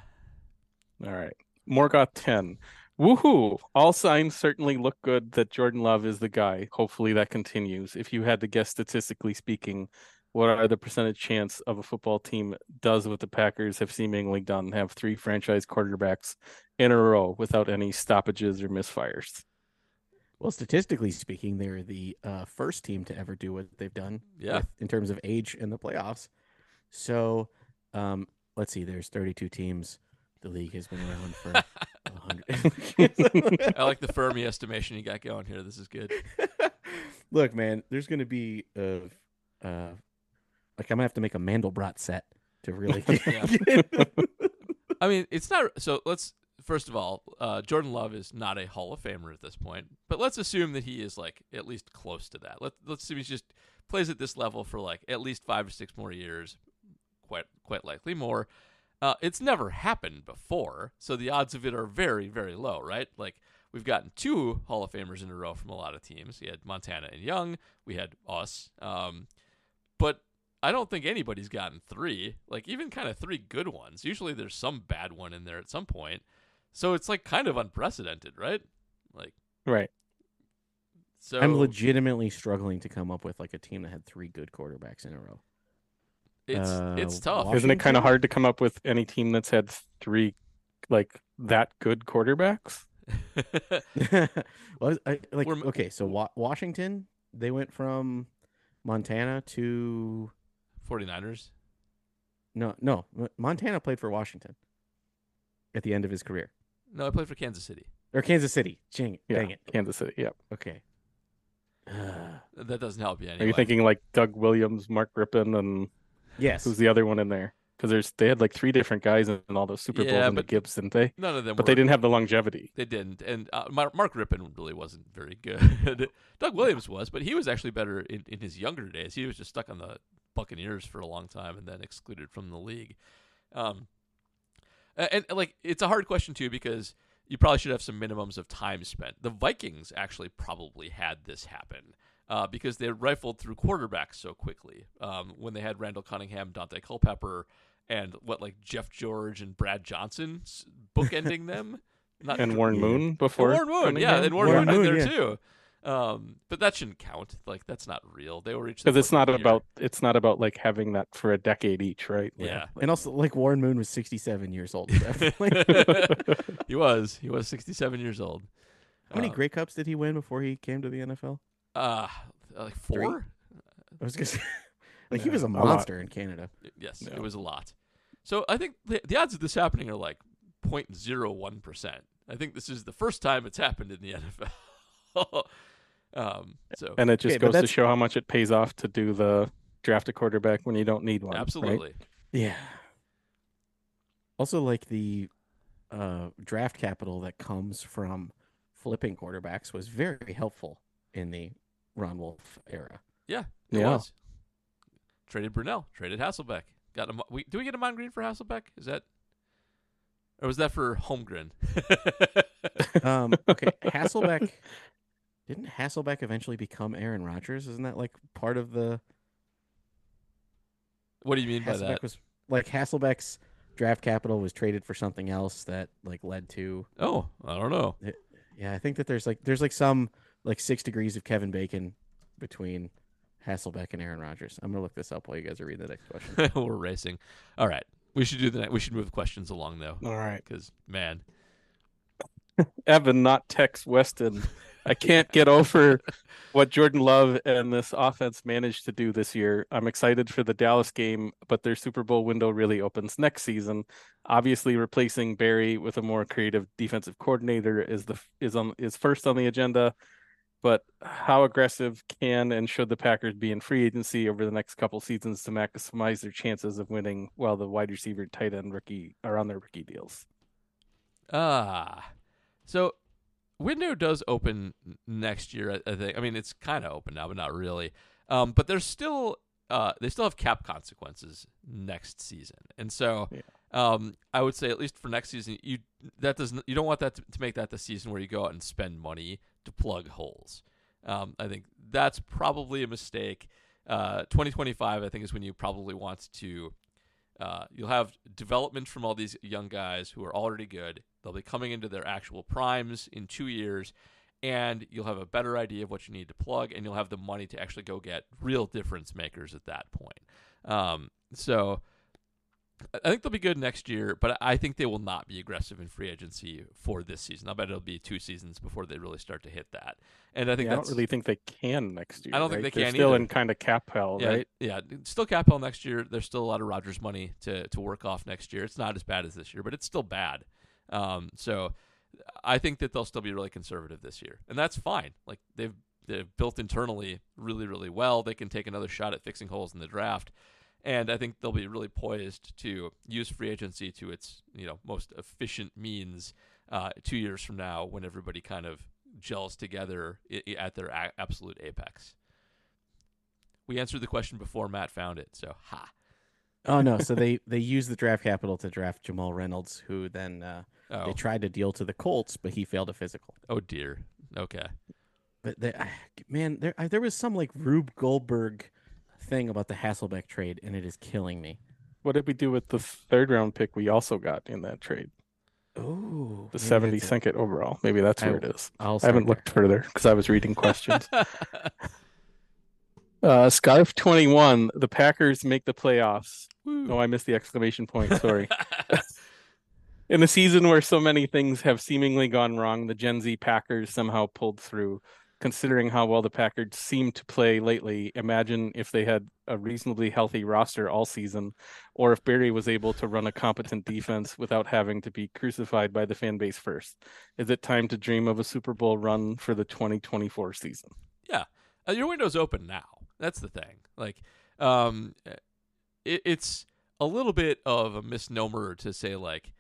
All right. Morgoth 10. Woohoo! All signs certainly look good that Jordan Love is the guy. Hopefully that continues. If you had to guess statistically speaking, what are the percentage chance of a football team does what the Packers have seemingly done, have three franchise quarterbacks in a row without any stoppages or misfires? well, statistically speaking, they're the uh, first team to ever do what they've done. Yeah. with- in terms of age in the playoffs. So, um, let's see. There's 32 teams. The league has been around for. I like the Fermi estimation you got going here. This is good. Look, man, there's going to be a, uh, like I'm gonna have to make a Mandelbrot set to really. I mean, it's not. So let's first of all, uh, Jordan Love is not a Hall of Famer at this point, but let's assume that he is like at least close to that. Let Let's assume he's just plays at this level for like at least five or six more years, quite quite likely more. Uh, it's never happened before, so the odds of it are very very low, right? Like we've gotten two Hall of Famers in a row from a lot of teams. We had Montana and Young. We had us. Um, but I don't think anybody's gotten three, like even kind of three good ones. Usually there's some bad one in there at some point. So it's like kind of unprecedented, right? Like Right. so I'm legitimately struggling to come up with like a team that had three good quarterbacks in a row. It's uh, it's tough. Isn't it kind of hard to come up with any team that's had three like that good quarterbacks? well, I, like We're- okay, so Wa- Washington they went from Montana to 49ers. no no Montana played for Washington at the end of his career No, I played for Kansas City. or Kansas City. Dang, Yeah, dang it. Kansas City. Yeah. Okay. That doesn't help you Are you thinking like Doug Williams, Mark Rypien, and yes. who's the other one in there? Because there's they had like three different guys in all those Super Bowls Yeah, in the but- Gibbs, didn't they? None of them But were, they didn't have the longevity. They didn't, and uh, Mark Rypien really wasn't very good. Doug Williams was, but he was actually better in, in his younger days. He was just stuck on the Buccaneers for a long time and then excluded from the league. Um, a- and, like it's a hard question too because you probably should have some minimums of time spent. The Vikings actually probably had this happen. Uh, because they rifled through quarterbacks so quickly. Um, when they had Randall Cunningham, Daunte Culpepper, and what like Jeff George and Brad Johnson bookending them, Not And Warren. Moon before. and Warren Moon, yeah, and Warren, Warren Moon, Moon, there yeah. too. Um, but that shouldn't count. Like that's not real. They were each because it's not year. about it's not about like having that for a decade each, right? yeah. and also, like Warren Moon was 67 years old. at that point. he was he was 67 years old. How many Uh, Grey Cups did he win before he came to the NFL? Uh, like four. I was gonna say, like he was a a monster in Canada. Yes, Yeah. it was a lot. So I think the, the odds of this happening are like 0.01 percent. I think this is the first time it's happened in the NFL. um, so And it just Okay, goes to show how much it pays off to do the draft a quarterback when you don't need one. right? absolutely, Yeah. Also, like the uh, draft capital that comes from flipping quarterbacks was very helpful in the Ron Wolf era. yeah, it Yeah. was. Traded Brunell, traded Hasselbeck. Got him. We, do we get Ahman Green for Hasselbeck? Is that, or was that for Holmgren? Um, okay, Hasselbeck didn't Hasselbeck eventually become Aaron Rodgers? Isn't that like part of the what do you mean by that? was like Hasselbeck's draft capital was traded for something else that like led to Oh, I don't know. yeah, I think that there's like there's like some like six degrees of Kevin Bacon between Hasselbeck and Aaron Rodgers. I'm gonna look this up while you guys are reading the next question. We're racing. All right, we should do the. ne- We should move questions along though, All right. because man, Evan, not Tex Weston. I can't get over what Jordan Love and this offense managed to do this year. I'm excited for the Dallas game, but their Super Bowl window really opens next season. Obviously, replacing Barry with a more creative defensive coordinator is the is on is first on the agenda. But how aggressive can and should the Packers be in free agency over the next couple seasons to maximize their chances of winning while the wide receiver, tight end, rookie are on their rookie deals? Ah, so window does open next year. I, I think. I mean, it's kind of open now, but not really. Um, but there's still uh, they still have cap consequences next season, and so Yeah. um, I would say at least for next season, you that doesn't you don't want that to, to make that the season where you go out and spend money to plug holes. Um, I think that's probably a mistake. Uh, 2025, I think, is when you probably want to. Uh, you'll have development from all these young guys who are already good. They'll be coming into their actual primes in two years, and you'll have a better idea of what you need to plug, and you'll have the money to actually go get real difference makers at that point. Um, so I- think they'll be good next year, but I think they will not be aggressive in free agency for this season. I bet it'll be two seasons before they really start to hit that. And I think Yeah, I don't really think they can next year. I don't think they They're can still either. in kind of cap hell, yeah, right? Yeah, still cap hell next year. There's still a lot of Rodgers money to to work off next year. It's not as bad as this year, but it's still bad. Um, so I think that they'll still be really conservative this year, and that's fine. Like they've they've built internally really really well. They can take another shot at fixing holes in the draft, and I think they'll be really poised to use free agency to its you know most efficient means uh, two years from now when everybody kind of gels together at their a- absolute apex. We answered the question before Matt found it, so ha. Oh no! So they they used the draft capital to draft Jamal Reynolds, who then uh, Oh, they tried to deal to the Colts, but he failed a physical. oh dear. Okay. But they, man, there there was some like Rube Goldberg thing about the Hasselbeck trade, and it is killing me. What did we do with the third round pick we also got in that trade? Oh, The 72nd overall. Maybe that's I- where it is. I haven't start looked further because I was reading questions. uh, Scarf 21, the Packers make the playoffs. Oh, I missed the exclamation point. Sorry. In a season where so many things have seemingly gone wrong, the Gen Z Packers somehow pulled through. Considering how well the Packers seem to play lately, imagine if they had a reasonably healthy roster all season, or if Barry was able to run a competent defense without having to be crucified by the fan base first. Is it time to dream of a Super Bowl run for the 2024 season? Uh, your window's open now. That's the thing. Like, um, it, it's a little bit of a misnomer to say like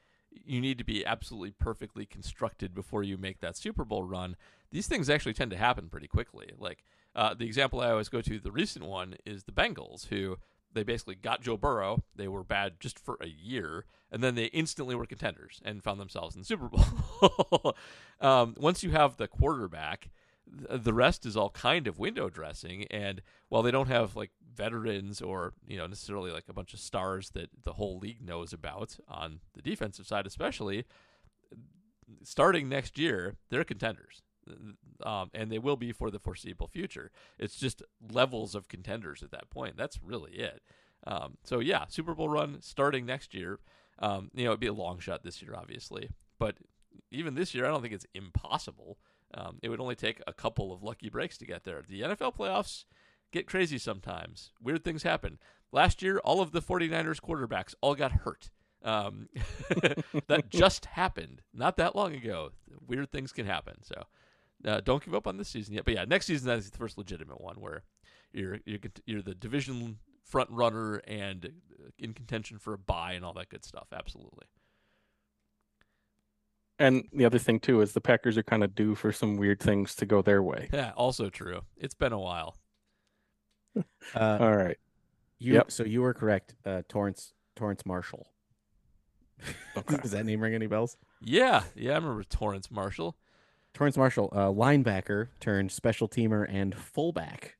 you need to be absolutely perfectly constructed before you make that Super Bowl run. These things actually tend to happen pretty quickly. Like uh, the example I always go to, the recent one is the Bengals, who they basically got Joe Burrow. They were bad just for a year, and then they instantly were contenders and found themselves in the Super Bowl. um, once you have the quarterback, the rest is all kind of window dressing. And while they don't have like veterans or you know necessarily like a bunch of stars that the whole league knows about on the defensive side, especially starting next year, they're contenders. Um, and they will be for the foreseeable future. It's just levels of contenders at that point. That's really it. Um, so yeah, Super Bowl run starting next year. Um, you know, it'd be a long shot this year, obviously, but even this year, I don't think it's impossible. Um, it would only take a couple of lucky breaks to get there. The NFL playoffs get crazy sometimes. Weird things happen. Last year, all of the 49ers quarterbacks all got hurt. Um, that just happened not that long ago. Weird things can happen. So uh, don't give up on this season yet. But yeah, next season that is the first legitimate one where you're you're you're the division front runner and uh, in contention for a buy and all that good stuff. Absolutely. And the other thing too is the Packers are kind of due for some weird things to go their way. Yeah, also true. It's been a while. Uh, All right. you yep. so you were correct. Uh, Torrance Torrance Marshall. Okay. Does that name ring any bells? Yeah, yeah, I remember Torrance Marshall. Torrance Marshall, uh, linebacker turned special teamer and fullback.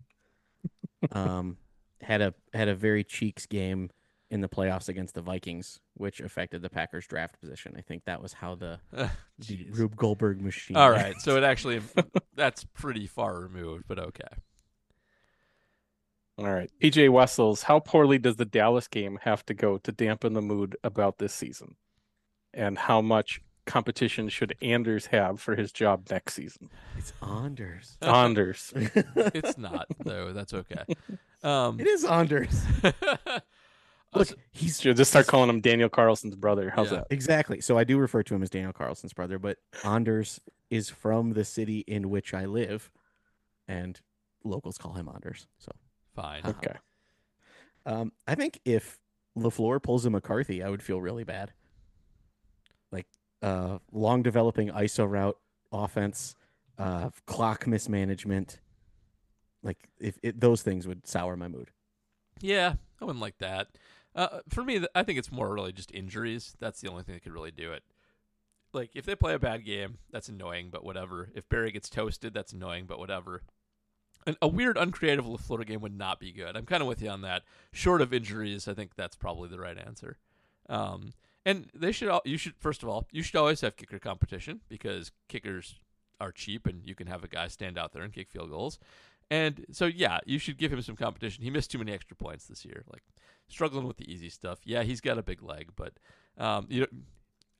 um, had a had a very cheeks game in the playoffs against the Vikings, which affected the Packers draft position. I think that was how the, the Rube Goldberg machine. All right, so it actually that's pretty far removed, but okay. All right. PJ Wessels, how poorly does the Dallas game have to go to dampen the mood about this season? And how much competition should Anders have for his job next season? it's Anders. Anders. It's not though. That's okay. Um, it is Anders. Look, he's Should just start calling him Daniel Carlson's brother. How's Yeah. that? exactly. So I do refer to him as Daniel Carlson's brother, but Anders is from the city in which I live. and locals call him Anders. So Fine. Okay. um, I think if Lafleur pulls a McCarthy, I would feel really bad. Uh, long developing ISO route offense, uh, clock mismanagement. Like if it, those things would sour my mood. Yeah, I wouldn't like that. Uh, for me, I think it's more really just injuries. That's the only thing that could really do it. Like if they play a bad game, that's annoying, but whatever. If Barry gets toasted, that's annoying, but whatever. A weird, uncreative LaFleur game would not be good. I'm kind of with you on that. Short of injuries, I think that's probably the right answer. Um, and they should. All, you should first of all, you should always have kicker competition because kickers are cheap, and you can have a guy stand out there and kick field goals. And so, yeah, you should give him some competition. He missed too many extra points this year, like struggling with the easy stuff. Yeah, he's got a big leg, but um, you know,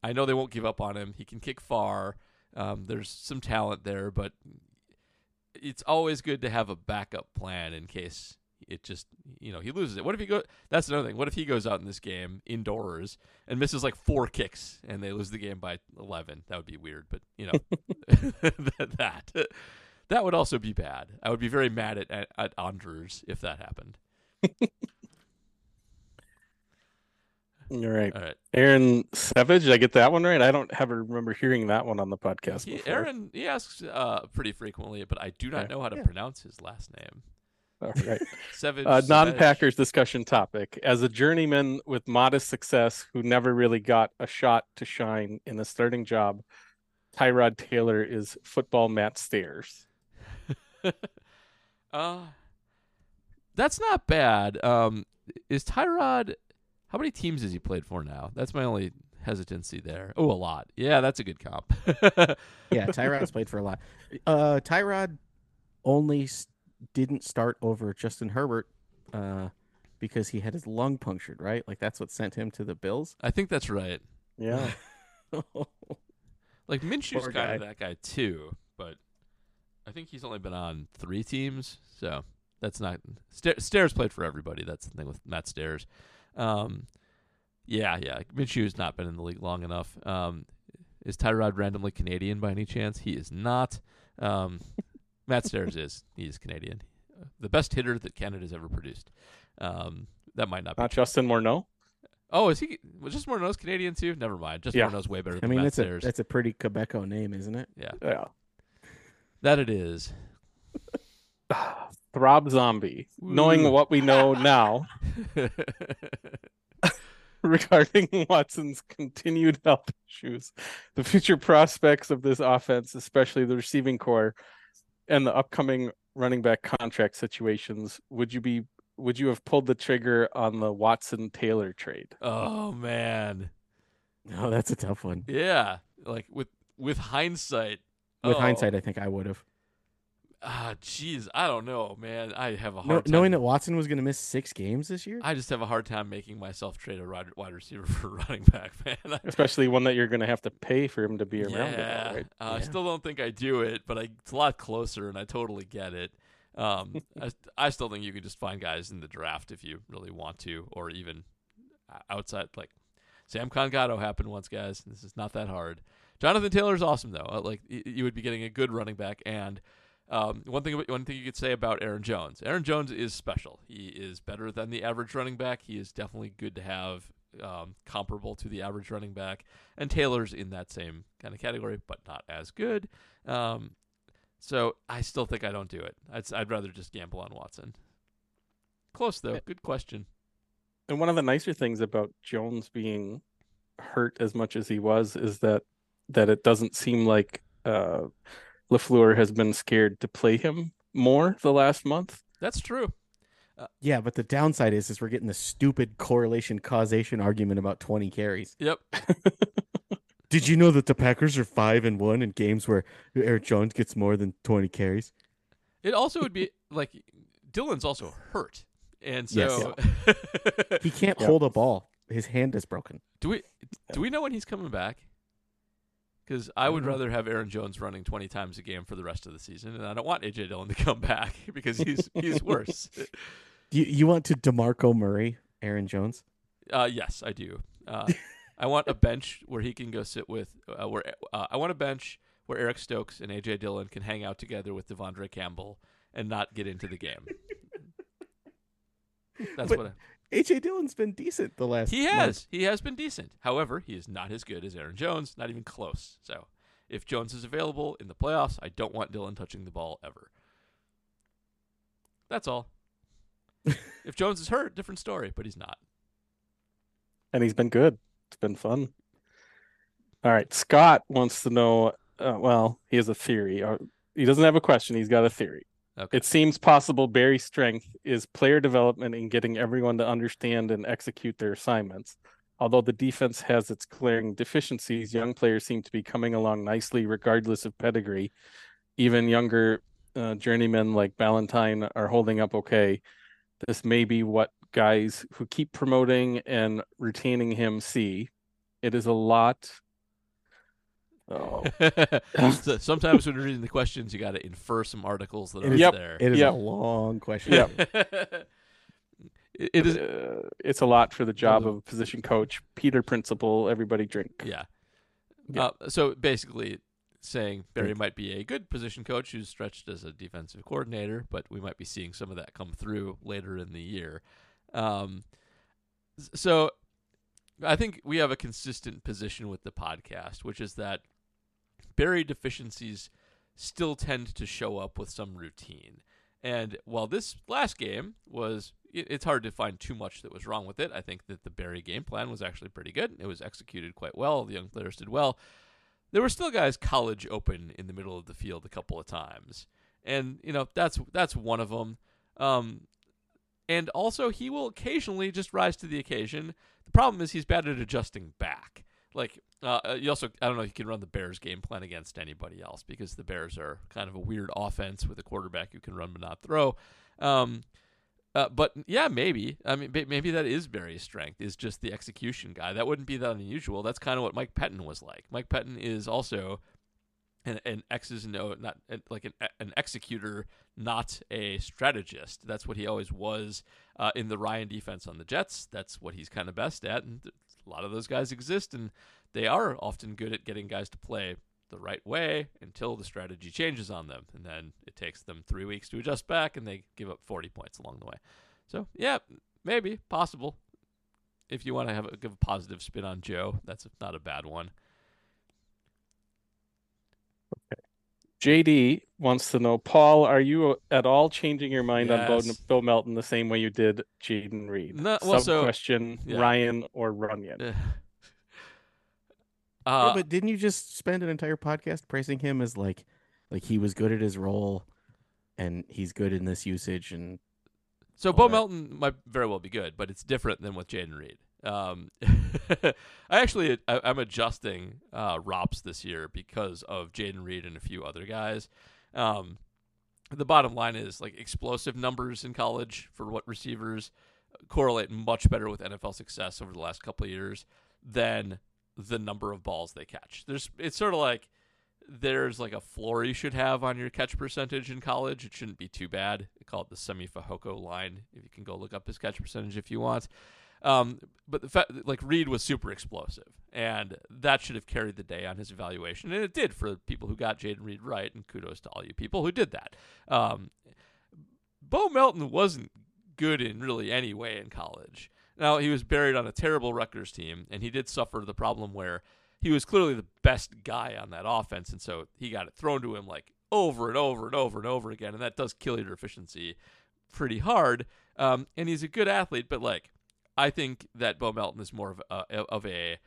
I know they won't give up on him. He can kick far. Um, there's some talent there, but it's always good to have a backup plan in case it just you know he loses it. What if he go? That's another thing. What if he goes out in this game indoors and misses like four kicks and they lose the game by eleven? That would be weird, but you know that. that would also be bad. I would be very mad at at, at Anders if that happened. All right. All right, Aaron Savage, did I get that one right? I don't ever remember hearing that one on the podcast he. Aaron he asks uh, pretty frequently, but I do not Okay. know how to Yeah. pronounce his last name. All right. Savage. Uh, non-Packers discussion topic. As a journeyman with modest success who never really got a shot to shine in a starting job, Tyrod Taylor is football Matt Stairs. uh, that's not bad. Um, is Tyrod? How many teams has he played for now? That's my only hesitancy there. Oh, a lot. Yeah, that's a good comp. Yeah, Tyrod's played for a lot. Uh, Tyrod only s- didn't start over Justin Herbert uh, because he had his lung punctured, right? Like that's what sent him to the Bills. I think that's right. Yeah. Like Minshew's Poor kind of guy. that guy too, but I think he's only been on three teams, so that's not. Sta- Stairs played for everybody. That's the thing with Matt Stairs. Um, yeah, yeah. Minshew's not been in the league long enough. Um, is Tyrod randomly Canadian by any chance? He is not. Um, Matt Stairs is. He's Canadian. The best hitter that Canada's ever produced. Um, that might not be. Not Justin Morneau. Oh, is he? Was just Morneau's Canadian too? Never mind. Justin Yeah. Morneau's way better I than mean, Matt that's a Stairs. that's a pretty Quebeco name, isn't it? yeah, Yeah. that it is. Throb Zombie. Knowing what we know now regarding Watson's continued health issues, the future prospects of this offense, especially the receiving core, and the upcoming running back contract situations, would you be would you have pulled the trigger on the Watson Taylor trade? oh man, No, that's a tough one. yeah. Like with with hindsight. With oh, hindsight, I think I would have. Ah, jeez, I don't know, man. I have a hard No, time. knowing that Watson was going to miss six games this year. I just have a hard time making myself trade a wide wide receiver for a running back, man. Especially one that you're going to have to pay for him to be around. yeah, Again, right? uh, I still don't think I do it, but I, it's a lot closer, and I totally get it. Um, I, I still think you can just find guys in the draft if you really want to, or even outside. Like Samkon Gado happened once, guys. This is not that hard. Jonathan Taylor's awesome though. Uh, Like you would be getting a good running back, and um, one thing one thing you could say about Aaron Jones. Aaron Jones is special. He is better than the average running back. He is definitely good to have, um, comparable to the average running back. And Taylor's in that same kind of category, but not as good. Um, so I still think I don't do it. I'd, I'd rather just gamble on Watson. Close though. Good question. And one of the nicer things about Jones being hurt as much as he was is that that it doesn't seem like uh Lafleur has been scared to play him more the last month. That's true. Uh, yeah, but the downside is, is we're getting the stupid correlation causation argument about twenty carries. Yep. Did you know that the Packers are five and one in games where Aaron Jones gets more than twenty carries? It also would be like Dylan's also hurt, and Yes. so He can't Yeah. hold a ball. His hand is broken. do we do we know when he's coming back? Because I would rather have Aaron Jones running twenty times a game for the rest of the season, and I don't want AJ Dillon to come back because he's he's worse. You you want to Demarco Murray, Aaron Jones? Uh, yes, I do. Uh, I want a bench where he can go sit with. Uh, where uh, I want a bench where Eric Stokes and AJ Dillon can hang out together with De'Vondre Campbell, and not get into the game. That's But what I, AJ Dillon's been decent the last. he month. has. He has been decent. However, he is not as good as Aaron Jones, not even close. So, if Jones is available in the playoffs, I don't want Dillon touching the ball ever. That's all. if Jones is hurt, different story, but he's not. and he's been good. It's been fun. All right, Scott wants to know. Uh, well, he has a theory. Or he doesn't have a question. He's got a theory. Okay. It seems possible Barry's strength is player development and getting everyone to understand and execute their assignments. Although the defense has its glaring deficiencies, young players seem to be coming along nicely, regardless of pedigree. Even younger uh, journeymen like Valentine are holding up okay. This may be what guys who keep promoting and retaining him see. It is a lot. Oh, So sometimes when you're reading the questions, you got to infer some articles that It are is- Yep. there. It is Yep. a long question. Yep. It- it is. uh, it's a lot for the job of a position coach. Peter Principle, everybody drink. Yeah. Yeah. Uh, so basically, saying Barry might be a good position coach who's stretched as a defensive coordinator, but we might be seeing some of that come through later in the year. Um, so I think we have a consistent position with the podcast, which is that Barry deficiencies still tend to show up with some routine. And while this last game was, it, it's hard to find too much that was wrong with it. I think that the Barry game plan was actually pretty good. It was executed quite well. The young players did well. There were still guys college open in the middle of the field a couple of times, and you know that's that's one of them. Um, and also he will occasionally just rise to the occasion. The problem is he's bad at adjusting back. Like uh, uh, you also, I don't know if you can run the Bears game plan against anybody else because the Bears are kind of a weird offense with a quarterback who can run but not throw. Um, uh, but yeah, maybe. I mean, maybe that is Barry's strength is just the execution guy. That wouldn't be that unusual. That's kind of what Mike Pettine was like. Mike Pettine is also an, an X's and O, not like an an executor, not a strategist. That's what he always was uh, in the Ryan defense on the Jets. That's what he's kind of best at, and a lot of those guys exist, and they are often good at getting guys to play the right way until the strategy changes on them, and then it takes them three weeks to adjust back, and they give up forty points along the way. So yeah, maybe possible. If you want to have a, give a positive spin on Joe, that's not a bad one. JD wants to know, Paul, are you at all changing your mind on Bo, Bill Melton the same way you did Jayden Reed? No, well, Sub so- question: yeah. Rhyan or Runyan? Uh, Yeah, but didn't you just spend an entire podcast praising him as like, like he was good at his role, and he's good in this usage, and So all Bo that. Melton might very well be good, but it's different than with Jayden Reed. Um, I actually I, I'm adjusting uh, ROPS this year because of Jayden Reed and a few other guys. Um, the bottom line is like explosive numbers in college for what receivers correlate much better with NFL success over the last couple of years than the number of balls they catch. There's it's sort of like there's like a floor you should have on your catch percentage in college. It shouldn't be too bad. They call it the Semi Fahoko line. If you can go look up his catch percentage if you want. Um, but the fact, like Reed was super explosive, and that should have carried the day on his evaluation, and it did for people who got Jayden Reed right. And kudos to all you people who did that. Um, Bo Melton wasn't good in really any way in college. Now he was buried on a terrible Rutgers team, and he did suffer the problem where he was clearly the best guy on that offense, and so he got it thrown to him like over and over and over and over again, and that does kill your efficiency pretty hard. Um, and he's a good athlete, but like I think that Bo Melton is more of a, of a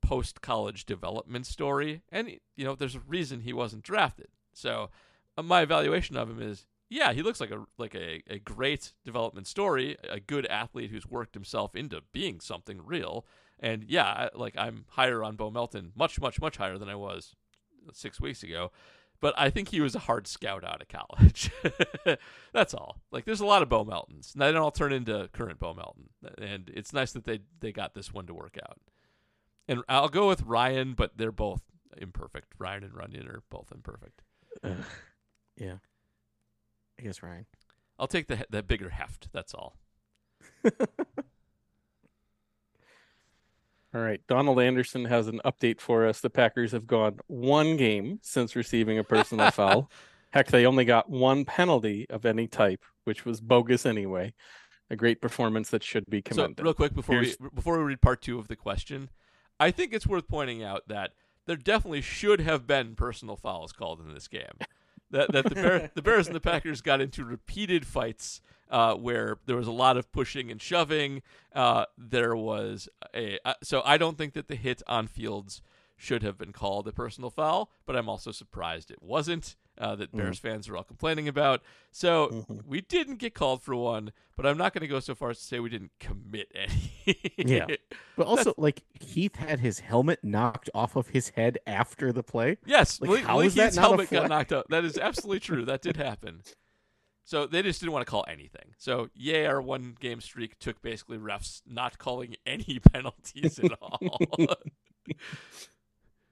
post college development story, and you know there's a reason he wasn't drafted. So uh, my evaluation of him is yeah, he looks like a like a, a great development story, a good athlete who's worked himself into being something real. And yeah, like I'm higher on Bo Melton, much much much higher than I was six weeks ago. But I think he was a hard scout out of college. That's all. Like there's a lot of Bo Meltons. And they don't all turn into current Bo Melton. And it's nice that they they got this one to work out. And I'll go with Rhyan, but they're both imperfect. Rhyan and Runyan are both imperfect. uh, yeah, I guess Rhyan. I'll take the the bigger heft. That's all. All right. Donald Anderson has an update for us. The Packers have gone one game since receiving a personal foul, Heck, they only got one penalty of any type, which was bogus anyway. A great performance that should be commended. So, real quick before Here's- we before we read part two of the question, I think it's worth pointing out that there definitely should have been personal fouls called in this game. That that the Bear, the Bears and the Packers got into repeated fights uh, where there was a lot of pushing and shoving. Uh, there was a uh, so I don't think that the hit on Fields should have been called a personal foul, but I'm also surprised it wasn't. Uh, that Bears fans are all complaining about. So Mhm. we didn't get called for one, but I'm not going to go so far as to say we didn't commit any. Yeah. But also, like Heath had his helmet knocked off of his head after the play. Yes, Like, Malik, how is that Heath's not helmet got knocked out. That is absolutely true. That did happen. So they just didn't want to call anything. So yay, our one game streak took basically refs not calling any penalties at all. all right,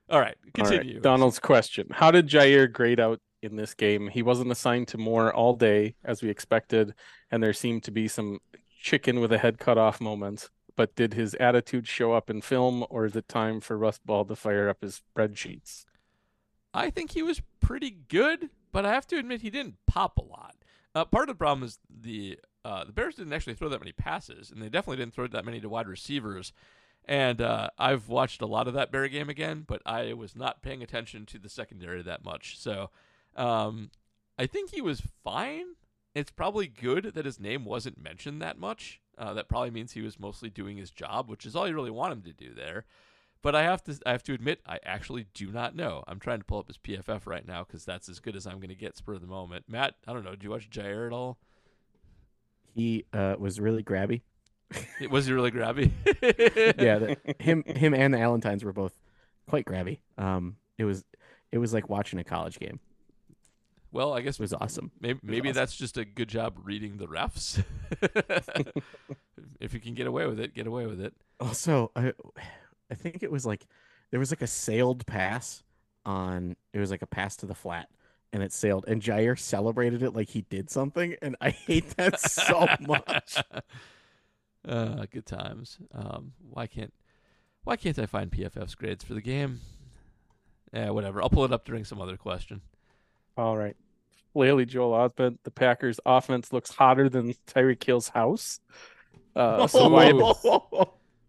All right, continue. Donald's question: How did Jaire grade out in this game? He wasn't assigned to more all day as we expected, and there seemed to be some chicken with a head cut off moments. But did his attitude show up in film, or is it time for Rust Ball to fire up his spreadsheets? I think he was pretty good, but I have to admit he didn't pop a lot. Uh, part of the problem is the uh, the Bears didn't actually throw that many passes, and they definitely didn't throw that many to wide receivers. And uh, I've watched a lot of that Bear game again, but I was not paying attention to the secondary that much. So um, I think he was fine. It's probably good that his name wasn't mentioned that much. Uh, that probably means he was mostly doing his job, which is all you really want him to do there. But I have to I have to admit I actually do not know. I'm trying to pull up his PFF right now because that's as good as I'm going to get spur of the moment. Matt, I don't know. Did you watch Jaire at all? He uh, was really grabby. Was he really grabby? yeah, the, him him and the Allentines were both quite grabby. Um, it was it was like watching a college game. Well, I guess It was awesome. maybe maybe awesome. that's just a good job reading the refs. if you can get away with it, get away with it. Also, I I think it was like there was like a sailed pass on it was like a pass to the flat and it sailed and Jaire celebrated it like he did something and I hate that so much. Uh, good times. Um, why can't why can't I find PFF's grades for the game? Yeah, whatever. I'll pull it up during some other question. All right. Laley Joel Osment, the Packers offense looks hotter than Tyreek Hill's house. Uh, so why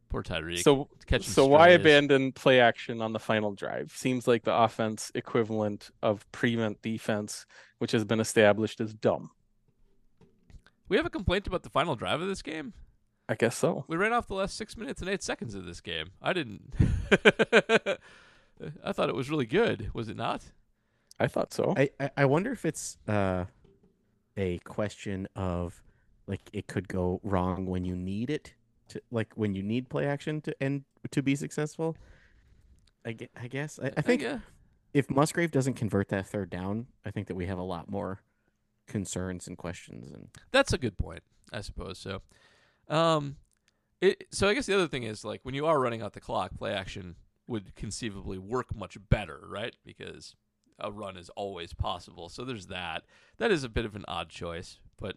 Poor Tyreek. so catching so why strays. abandon play action on the final drive? Seems like the offense equivalent of prevent defense, which has been established as dumb. We have a complaint about the final drive of this game. I guess so. We ran off the last six minutes and eight seconds of this game. I didn't. I thought it was really good. Was it not? I thought so. I, I I wonder if it's uh a question of like it could go wrong when you need it to like when you need play action to and to be successful. I, I guess I, I think yeah. if Musgrave doesn't convert that third down, I think that we have a lot more concerns and questions and That's a good point, I suppose. So, um, it, so I guess the other thing is like when you are running out the clock, play action would conceivably work much better, right? Because a run is always possible. So there's that. That is a bit of an odd choice, but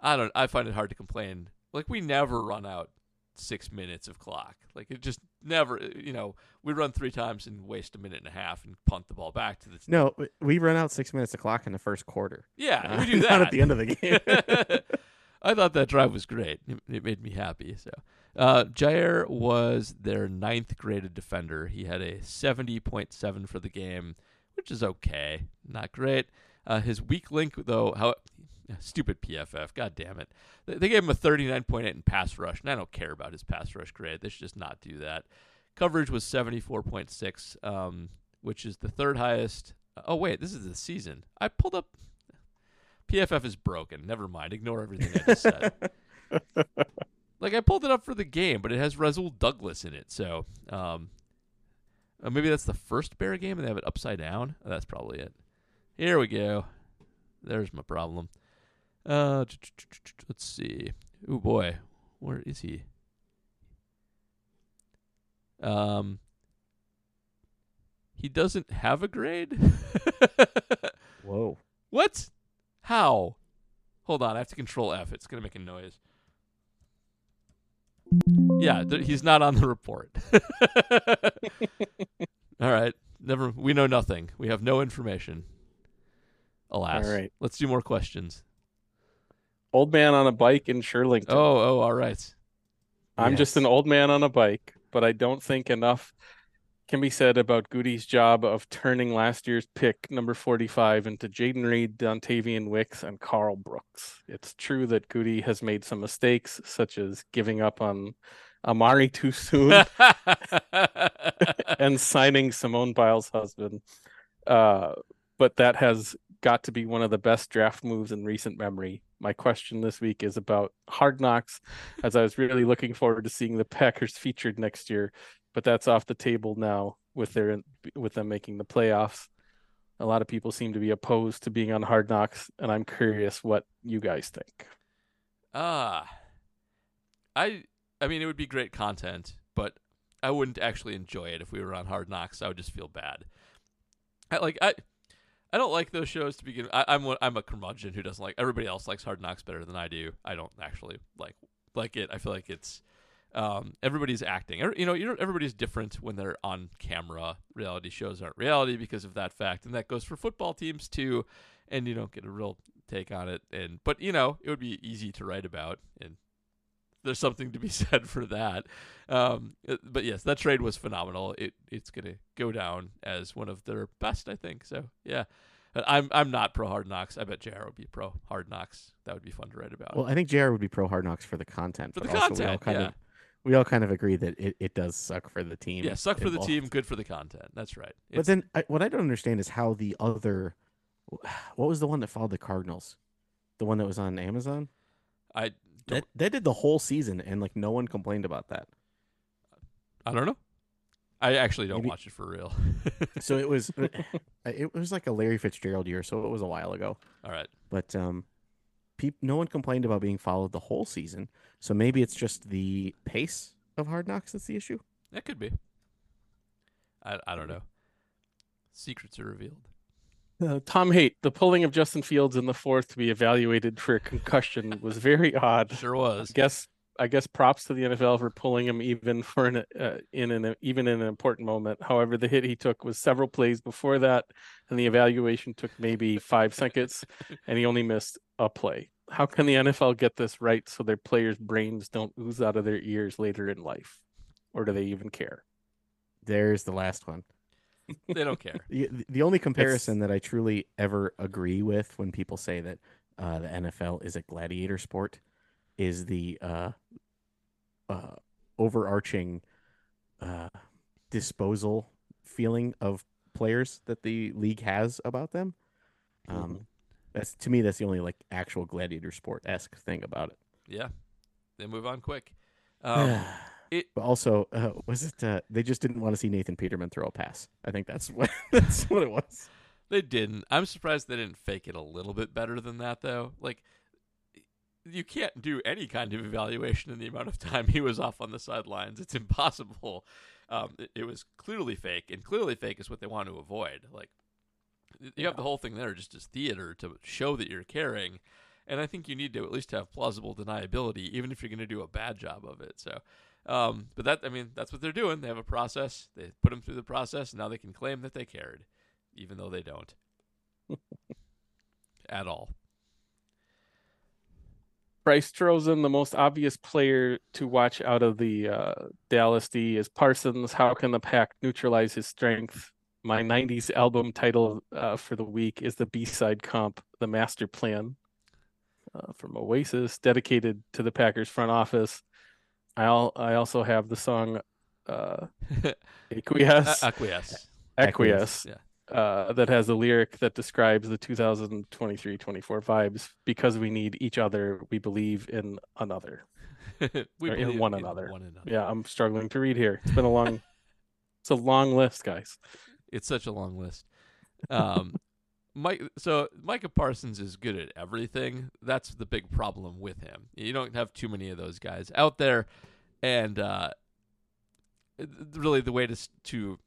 I don't. I find it hard to complain. Like we never run out six minutes of clock. Like it just never. You know, we run three times and waste a minute and a half and punt the ball back to the. no, we run out six minutes of clock in the first quarter. Yeah, Uh, we do that not at the end of the game. I thought that drive was great. It, it made me happy. So, uh, Jaire was their ninth graded defender. He had a seventy point seven for the game, which is okay, not great. Uh, his weak link, though, how stupid PFF. God damn it! They, gave him a thirty nine point eight in pass rush, and I don't care about his pass rush grade. They should just not do that. Coverage was seventy four point six, um, which is the third highest. Oh wait, this is the season. I pulled up. PFF is broken. Never mind. Ignore everything I just said. like I pulled it up for the game, but it has Rasul Douglas in it. So um, uh, maybe that's the first Bear game and they have it upside down. Oh, that's probably it. Here we go. There's my problem. Uh, let's see. Oh boy, where is he? Um, he doesn't have a grade. Whoa. What? How? Hold on, I have to control F. It's gonna make a noise. Yeah, th- he's not on the report. All right, never. We know nothing. We have no information. Alas. All right. Let's do more questions. Old man on a bike in Shirlington. Oh, oh, all right. I'm just an old man on a bike, but I don't think enough can be said about Gutey's job of turning last year's pick, number 45, into Jayden Reed, Dontayvion Wicks, and Karl Brooks. It's true that Goody has made some mistakes, such as giving up on Amari too soon and signing Simone Biles' husband. Uh, but that has got to be one of the best draft moves in recent memory. My question this week is about Hard Knocks, as I was really looking forward to seeing the Packers featured next year, but that's off the table now with their with them making the playoffs. A lot of people seem to be opposed to being on Hard Knocks, and I'm curious what you guys think. Ah, I I mean it would be great content, but I wouldn't actually enjoy it if we were on Hard Knocks. I would just feel bad. I like I I don't like those shows to begin. I, I'm I'm a curmudgeon who doesn't like. Everybody else likes Hard Knocks better than I do. I don't actually like like it. I feel like it's um, everybody's acting. You know, you know, everybody's different when they're on camera. Reality shows aren't reality because of that fact, and that goes for football teams too. And you don't get a real take on it. And but you know, it would be easy to write about, and there's something to be said for that. Um, uh, but yes, that trade was phenomenal. It it's gonna go down as one of their best, I think. So yeah, I'm I'm not pro Hard Knocks. I bet JR would be pro Hard Knocks. That would be fun to write about. Well, I think JR would be pro Hard Knocks for the content. For the also we all content, kind yeah. of we all kind of agree that it, it does suck for the team. yeah, suck for the team, good for the content. That's right. But then I, what I don't understand is how the other, what was the one that followed the Cardinals, the one that was on Amazon. I That that did the whole season, and like no one complained about that. I don't know. I actually don't Maybe- watch it for real. So it was it was like a Larry Fitzgerald year, so it was a while ago. All right. But um, peop, no one complained about being followed the whole season. So maybe it's just the pace of Hard Knocks that's the issue. That could be. I I don't know. Secrets are revealed. Uh, Tom Haight, the pulling of Justin Fields in the fourth to be evaluated for a concussion was very odd. Sure I was. guess I guess props to the NFL for pulling him even for an uh, in an even in an important moment. However, the hit he took was several plays before that, and the evaluation took maybe five seconds, and he only missed a play. How can the NFL get this right so their players' brains don't ooze out of their ears later in life, or do they even care? There's the last one. They don't care. The, the only comparison that I truly ever agree with when people say that uh, the NFL is a gladiator sport is the uh, uh, overarching uh, disposal feeling of players that the league has about them. Um, Mhm. That's to me, that's the only like actual gladiator sport esque thing about it. Yeah. They move on quick. Um, it- but also, uh, was it? Uh, they just didn't want to see Nathan Peterman throw a pass. I think that's what that's what it was. They didn't. I'm surprised they didn't fake it a little bit better than that, though. Like, you can't do any kind of evaluation in the amount of time he was off on the sidelines. It's impossible. Um, it, it was clearly fake, and clearly fake is what they want to avoid. Like, you have the whole thing there just as theater to show that you're caring. And I think you need to at least have plausible deniability, even if you're going to do a bad job of it. So, um, but that, I mean, that's what they're doing. They have a process. They put them through the process. And now they can claim that they cared even though they don't at all. Bryce throws in the most obvious player to watch out of the uh, Dallas D is Parsons. How can the pack neutralize his strength? My 90s album title uh, for the week is the B side comp, The Master Plan uh, from Oasis, dedicated to the Packers front office. I, al- I also have the song uh, Acquiesce, acquiesce. Acquiesce Yeah. uh, that has a lyric that describes the 2023-24 vibes. Because we need each other, we believe in another. we Or in one another. One another. Yeah, I'm struggling to read here. It's been a long, it's a long list, guys. It's such a long list. Um, Mike, so Micah Parsons is good at everything. That's the big problem with him. You don't have too many of those guys out there, and uh, really the way to to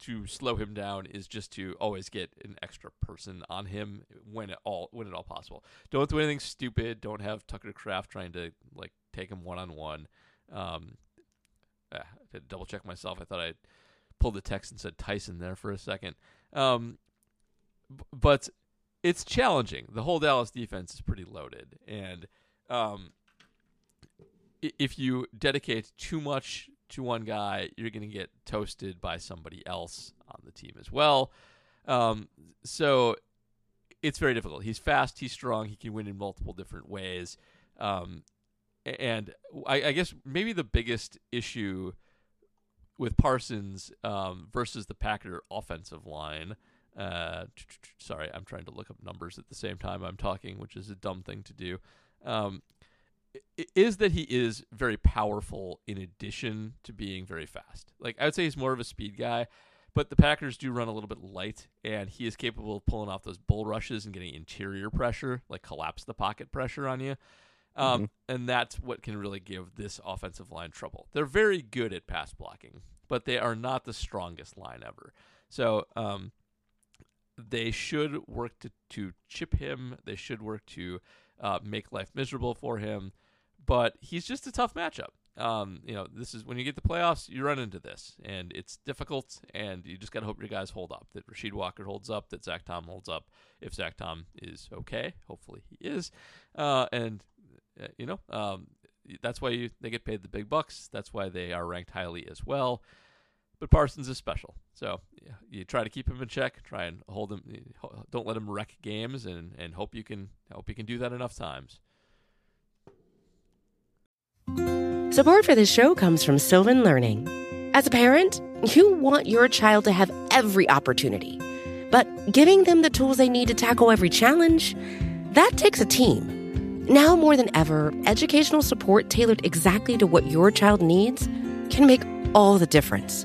to slow him down is just to always get an extra person on him when it all when at all possible. Don't do anything stupid. Don't have Tucker Kraft trying to like take him one on one. Um, ah, I had to double check myself. I thought I pulled the text and said Tyson there for a second. Um, but it's challenging. The whole Dallas defense is pretty loaded, and um, if you dedicate too much to one guy, you're going to get toasted by somebody else on the team as well. Um, so it's very difficult. He's fast, he's strong, he can win in multiple different ways. Um, and I, I guess maybe the biggest issue with Parsons um, versus the Packer offensive line. Uh, sorry, I'm trying to look up numbers at the same time I'm talking, which is a dumb thing to do. Um, is that he is very powerful in addition to being very fast. Like I would say he's more of a speed guy, but the Packers do run a little bit light, and he is capable of pulling off those bull rushes and getting interior pressure, like collapse the pocket pressure on you. Um, And that's what can really give this offensive line trouble. They're very good at pass blocking, but they are not the strongest line ever. So um, they should work to, to chip him. They should work to uh, make life miserable for him. But he's just a tough matchup. Um, you know, this is when you get the playoffs, you run into this, and it's difficult, and you just got to hope your guys hold up. That Rasheed Walker holds up, that Zach Tom holds up. If Zach Tom is okay, hopefully he is, uh, and uh, you know, um, that's why you, they get paid the big bucks. That's why they are ranked highly as well. But Parsons is special, so yeah, you try to keep him in check. Try and hold him. Don't let him wreck games, and, and hope you can hope you can do that enough times. Support for this show comes from Sylvan Learning. As a parent, you want your child to have every opportunity, but giving them the tools they need to tackle every challenge, that takes a team. Now more than ever, educational support tailored exactly to what your child needs can make all the difference.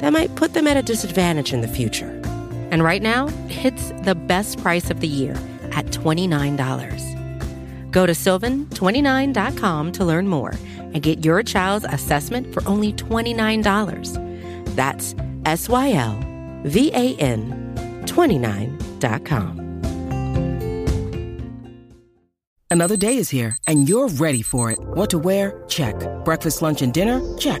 that might put them at a disadvantage in the future. And right now, it's the best price of the year at $29. Go to sylvan29.com to learn more and get your child's assessment for only $29. That's S Y L V A N 29.com. Another day is here, and you're ready for it. What to wear? Check. Breakfast, lunch, and dinner? Check.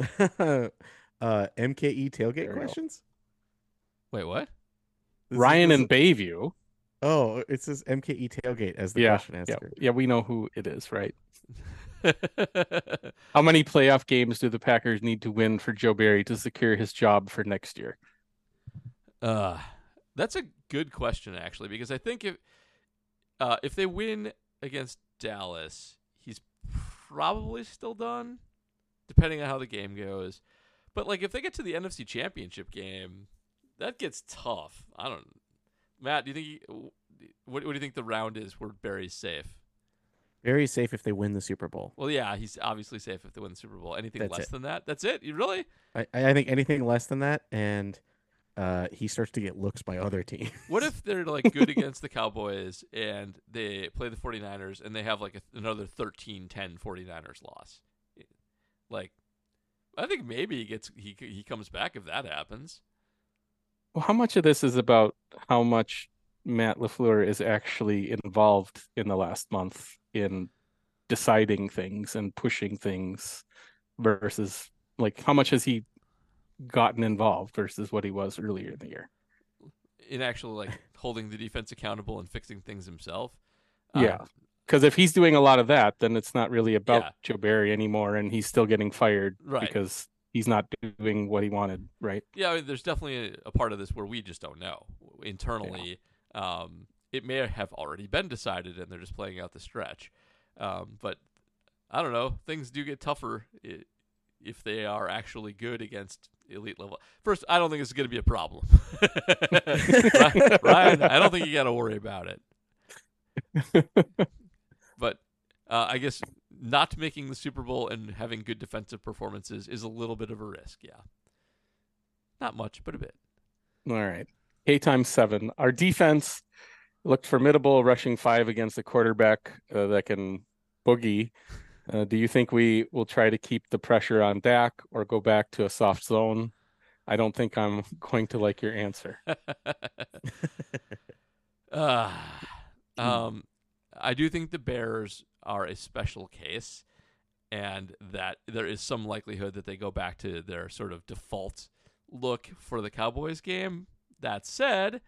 uh, MKE tailgate There we go. questions. Wait, what? This Ryan this and Bayview. Oh, it says MKE tailgate as the Yeah, question yeah, yeah. We know who it is, right? How many playoff games do the Packers need to win for Joe Barry to secure his job for next year? Uh, that's a good question actually, because I think if uh, if they win against Dallas, he's probably still done, depending on how the game goes. But like if they get to the NFC Championship game, that gets tough. I don't. Matt, do you think? He, what, what do you think the round is where Barry's safe? Very safe if they win the Super Bowl. Well, yeah, he's obviously safe if they win the Super Bowl. Anything That's less it. than that, that's it. You really? I, I think anything less than that, and uh, he starts to get looks by other teams. What if they're like good against the Cowboys and they play the 49ers and they have like a, another 13-10 49ers loss? Like I think maybe he gets he he comes back if that happens. Well, how much of this is about how much Matt LaFleur is actually involved in the last month in deciding things and pushing things versus like how much has he gotten involved versus what he was earlier in the year? In actually like holding the defense accountable and fixing things himself. Yeah. Um, Because if he's doing a lot of that, then it's not really about Yeah. Joe Barry anymore, and he's still getting fired Right. because he's not doing what he wanted, right? yeah, I mean, there's definitely a, a part of this where we just don't know internally. Um, it may have already been decided and they're just playing out the stretch. Um, but I don't know. Things do get tougher if they are actually good against elite level. First, I don't think it's going to be a problem. Ryan, I don't think you got to worry about it. Uh, I guess not making the Super Bowl and having good defensive performances is a little bit of a risk. Yeah. Not much, but a bit. All right. K times seven. Our defense looked formidable, rushing five against a quarterback uh, that can boogie. Uh, do you think we will try to keep the pressure on Dak or go back to a soft zone? I don't think I'm going to like your answer. uh, um, I do think the Bears are a special case, and that there is some likelihood that they go back to their sort of default look for the Cowboys game. That said,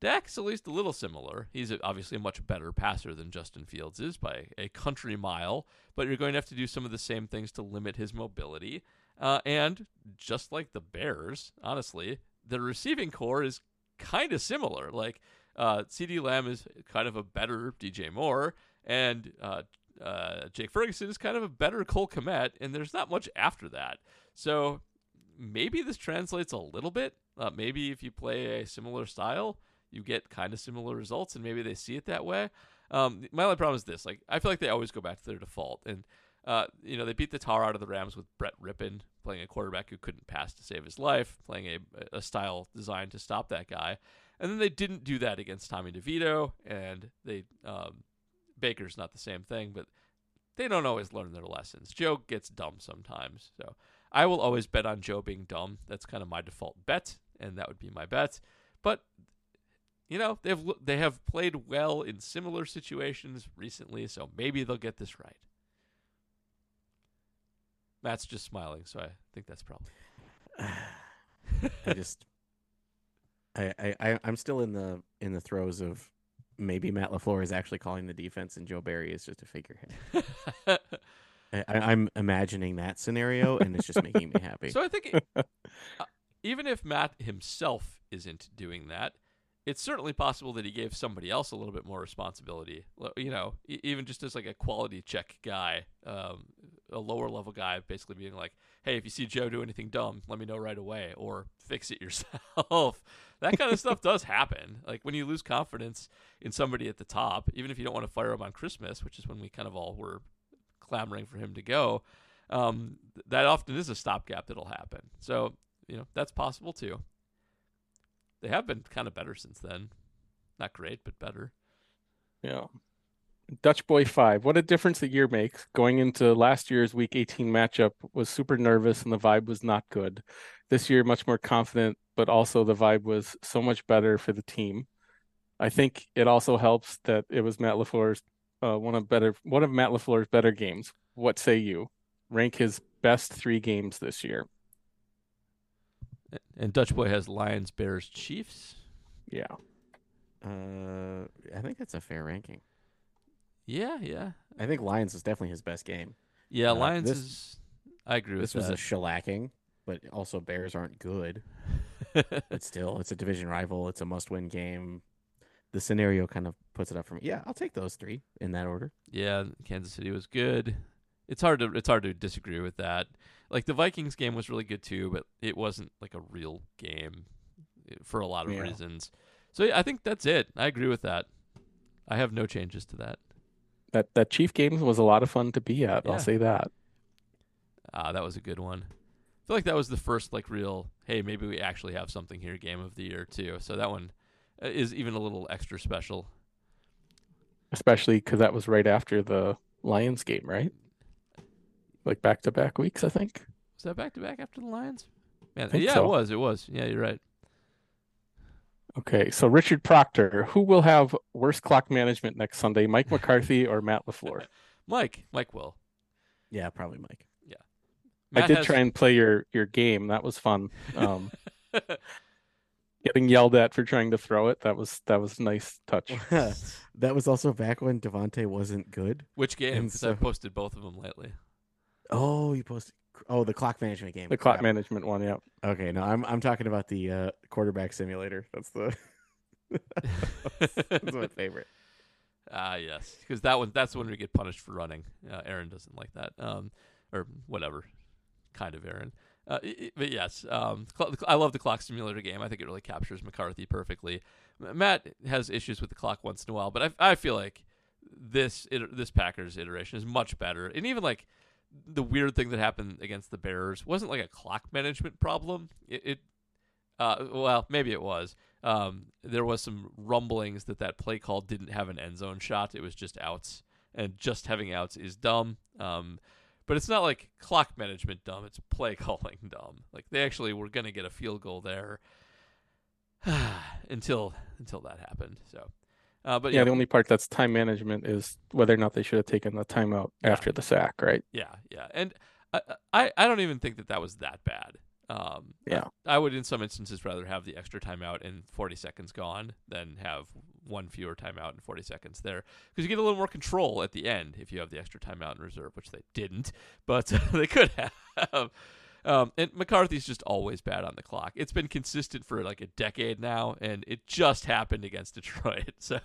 Dak's at least a little similar. He's obviously a much better passer than Justin Fields is by a country mile, but you're going to have to do some of the same things to limit his mobility. Uh, and just like the Bears, honestly, the receiving corps is kind of similar. Like uh, CeeDee Lamb is kind of a better DJ Moore, and uh, uh, Jake Ferguson is kind of a better Cole Kmet, and there's not much after that. So maybe this translates a little bit. Uh, maybe if you play a similar style, you get kind of similar results, and maybe they see it that way. Um, my only problem is this: like I feel like they always go back to their default, and uh, you know they beat the tar out of the Rams with Brett Rypien playing a quarterback who couldn't pass to save his life, playing a, a style designed to stop that guy, and then they didn't do that against Tommy DeVito, and they um, Baker's not the same thing, but they don't always learn their lessons. Joe gets dumb sometimes, so I will always bet on Joe being dumb. That's kind of my default bet, and that would be my bet. But you know they've they have played well in similar situations recently, so maybe they'll get this right. Matt's just smiling, so I think that's probably. I just, I, I, I, I'm still in the in the throes of maybe Matt Lafleur is actually calling the defense, and Joe Barry is just a figurehead. I, I- I'm imagining that scenario, and it's just making me happy. So I think it- uh, even if Matt himself isn't doing that, it's certainly possible that he gave somebody else a little bit more responsibility. You know, even just as like a quality check guy, um, a lower level guy, basically being like, "Hey, if you see Joe do anything dumb, let me know right away, or fix it yourself." that kind of stuff does happen. Like when you lose confidence in somebody at the top, even if you don't want to fire him on Christmas, which is when we kind of all were clamoring for him to go, um, that often is a stopgap that'll happen. So you know that's possible too. They have been kind of better since then. Not great, but better. Yeah. Dutch Boy 5. What a difference a year makes. Going into last year's week 18 matchup was super nervous and the vibe was not good. This year much more confident, but also the vibe was so much better for the team. I think it also helps that it was Matt LaFleur's uh, one of better one of Matt LaFleur's better games. What say you? Rank his best 3 games this year. And Dutch Boy has Lions, Bears, Chiefs. Yeah. Uh, I think that's a fair ranking. Yeah, yeah, I think Lions is definitely his best game. yeah. Uh, Lions this- is. I agree with This was a shellacking, but also Bears aren't good. But still, it's a division rival. It's a must-win game. The scenario kind of puts it up for me. Yeah, I'll take those three in that order. yeah, Kansas City was good. It's hard to it's hard to disagree with that. Like the Vikings game was really good too, but it wasn't like a real game eh, for a lot of Yeah. reasons. So yeah, I think that's it. I agree with that. I have no changes to that. That that Chief game was a lot of fun to be at. Yeah. I'll say that. Ah, that was a good one. I feel like that was the first like real. Hey, maybe we actually have something here. Game of the year too. So that one uh, is even a little extra special. especially because that was right after the Lions game, right? Like back to back weeks, I think. Was that back to back after the Lions? Man, yeah, so. it was. It was. Yeah, you're right. Okay, so Richard Proctor, who will have worse clock management next Sunday, Mike McCarthy or Matt LaFleur? Mike, Mike will. Yeah, probably Mike. Yeah. I did has- try and play your your game. That was fun. Um, getting yelled at for trying to throw it. That was that was a nice touch. that was also back when Devontae wasn't good. Which game? Because so- I've posted both of them lately. Oh, you posted. Oh, the clock management game. The clock Crap. management one, yeah. Okay, no, I'm I'm talking about the uh, quarterback simulator. That's the That's my favorite. Ah, yes, because that one that's when we get punished for running. Uh, Aaron doesn't like that, um, or whatever kind of Aaron. Uh, i- i- but yes, um, cl- I love the clock simulator game. I think it really captures McCarthy perfectly. Matt has issues with the clock once in a while, but I, I feel like this iter- this Packers iteration is much better. And even like the weird thing that happened against the Bears wasn't like a clock management problem. It, it uh, well, maybe it was. Um, there was some rumblings that that play call didn't have an end zone shot. It was just outs, and just having outs is dumb. Um, but it's not like clock management dumb. It's play calling dumb. Like they actually were going to get a field goal there until until that happened. So, uh, but yeah, yeah, the only part that's time management is whether or not they should have taken the timeout Yeah. after the sack, right? Yeah, yeah, and I, I, I don't even think that that was that bad. Um, Yeah. I, I would in some instances rather have the extra timeout and 40 seconds gone than have one fewer timeout and 40 seconds there because you get a little more control at the end if you have the extra timeout in reserve, which they didn't, but they could have. Um, and McCarthy's just always bad on the clock. It's been consistent for like a decade now, and it just happened against Detroit. So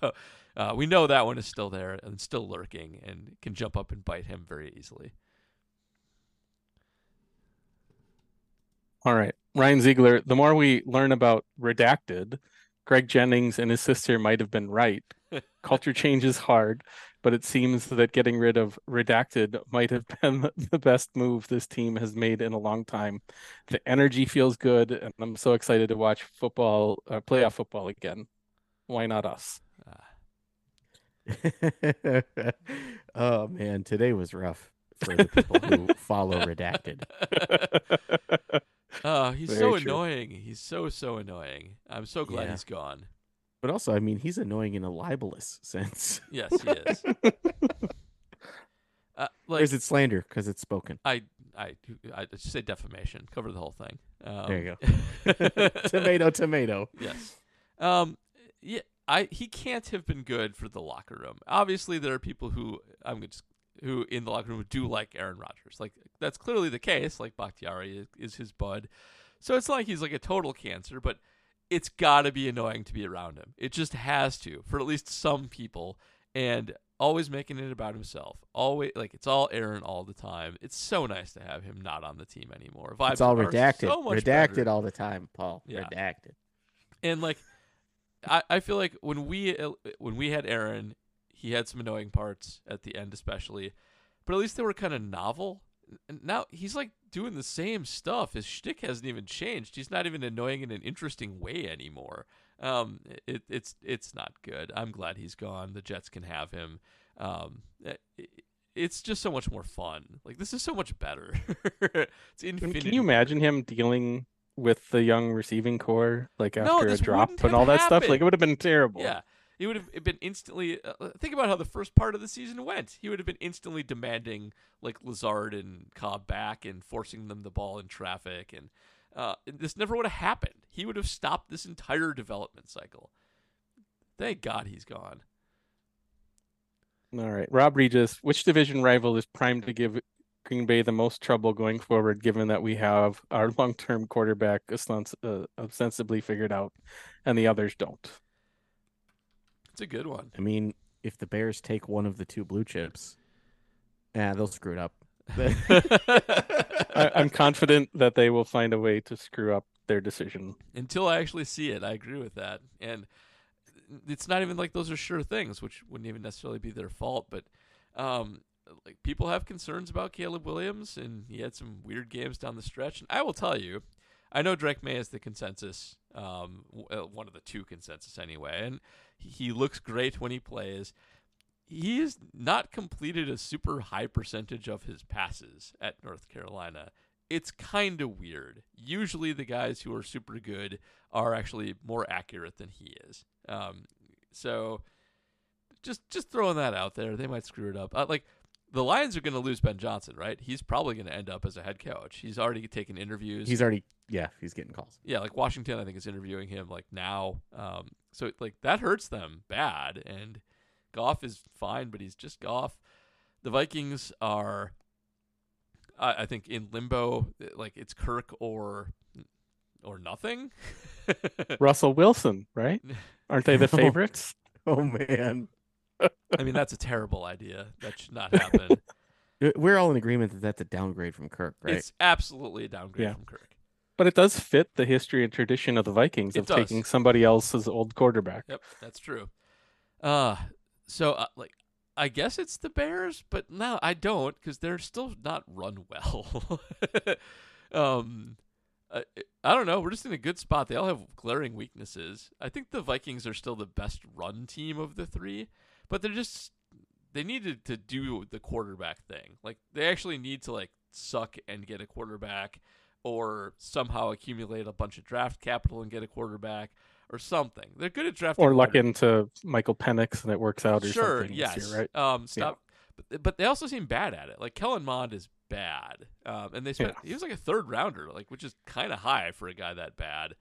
uh, we know that one is still there and still lurking and can jump up and bite him very easily. All right. Ryan Ziegler, the more we learn about Redacted, Greg Jennings and his sister might have been right. Culture change is hard, but it seems that getting rid of Redacted might have been the best move this team has made in a long time. The energy feels good, and I'm so excited to watch football, uh, playoff football again. Why not us? oh man, today was rough for the people who follow redacted. Oh, he's Very so true. annoying. He's so so annoying. I'm so glad Yeah. he's gone. But also, I mean, he's annoying in a libelous sense. Yes, he is. uh, Or is it slander because it's spoken? I, I, I just say defamation. Cover the whole thing. Um, There you go. tomato, tomato. yes. Um. Yeah. I. He can't have been good for the locker room. Obviously, there are people who I'm just who in the locker room do like Aaron Rodgers. Like that's clearly the case. Like Bakhtiari is, is his bud. So it's not like he's like a total cancer, but it's got to be annoying to be around him. It just has to for at least some people. And always making it about himself. Always like it's all Aaron all the time. It's so nice to have him not on the team anymore. Vibes It's all redacted. So redacted better. all the time, Paul. Yeah. Redacted. And like, I, I feel like when we uh, when we had Aaron, he had some annoying parts at the end, especially, but at least they were kind of novel. And now he's like doing the same stuff. His shtick hasn't even changed. He's not even annoying in an interesting way anymore. Um, it, it's it's not good. I'm glad he's gone. The Jets can have him. Um, it, it's just so much more fun. Like this is so much better. it's Can, infinity. can you imagine him dealing with the young receiving corps like No, after a drop and all that stuff? Like it would have been terrible. Yeah. He would have been instantly. Uh, think about how the first part of the season went. He would have been instantly demanding like Lazard and Cobb back and forcing them the ball in traffic, and uh, this never would have happened. He would have stopped this entire development cycle. Thank God he's gone. All right. Rob Regis, which division rival is primed to give Green Bay the most trouble going forward, given that we have our long term quarterback uh, ostensibly figured out and the others don't? It's a good one. I mean, if the Bears take one of the two blue chips, yeah, they'll screw it up. I, I'm confident that they will find a way to screw up their decision. Until I actually see it, I agree with that. And it's not even like those are sure things, which wouldn't even necessarily be their fault. But um, like people have concerns about Caleb Williams, and he had some weird games down the stretch. And I will tell you, I know Drake Maye is the consensus, um, uh, one of the two consensus anyway, and he, looks great when he plays. He has not completed a super high percentage of his passes at North Carolina. It's kind of weird. Usually, the guys who are super good are actually more accurate than he is. Um, so, just just throwing that out there, they might screw it up. Uh, like the Lions are going to lose Ben Johnson, right? He's probably going to end up as a head coach. He's already taken interviews. he's already, yeah, he's getting calls. yeah, like Washington, I think is interviewing him like now. Um, so like that hurts them bad. And Goff is fine, but he's just Goff. The Vikings are, I, I think, in limbo. Like it's Kirk or or nothing. Russell Wilson, right? Aren't they the favorites? Oh man, I mean, that's a terrible idea. That should not happen. We're all in agreement that that's a downgrade from Kirk, right? It's absolutely a downgrade Yeah. from Kirk. But it does fit the history and tradition of the Vikings It of does. taking somebody else's old quarterback. Yep, that's true. Uh so uh, like I guess it's the Bears, but no, I don't because they're still not run well. um, I, I don't know. We're just in a good spot. They all have glaring weaknesses. I think the Vikings are still the best run team of the three, but they're just they needed to do the quarterback thing. Like they actually need to like suck and get a quarterback, or somehow accumulate a bunch of draft capital and get a quarterback. Or something. They're good at drafting. Or luck into Michael Penix and it works out or sure, something yes. year, right? Um, stop. But, but they also seem bad at it. Like Kellen Mond is bad, um, and they spent he was like a third rounder, like which is kind of high for a guy that bad.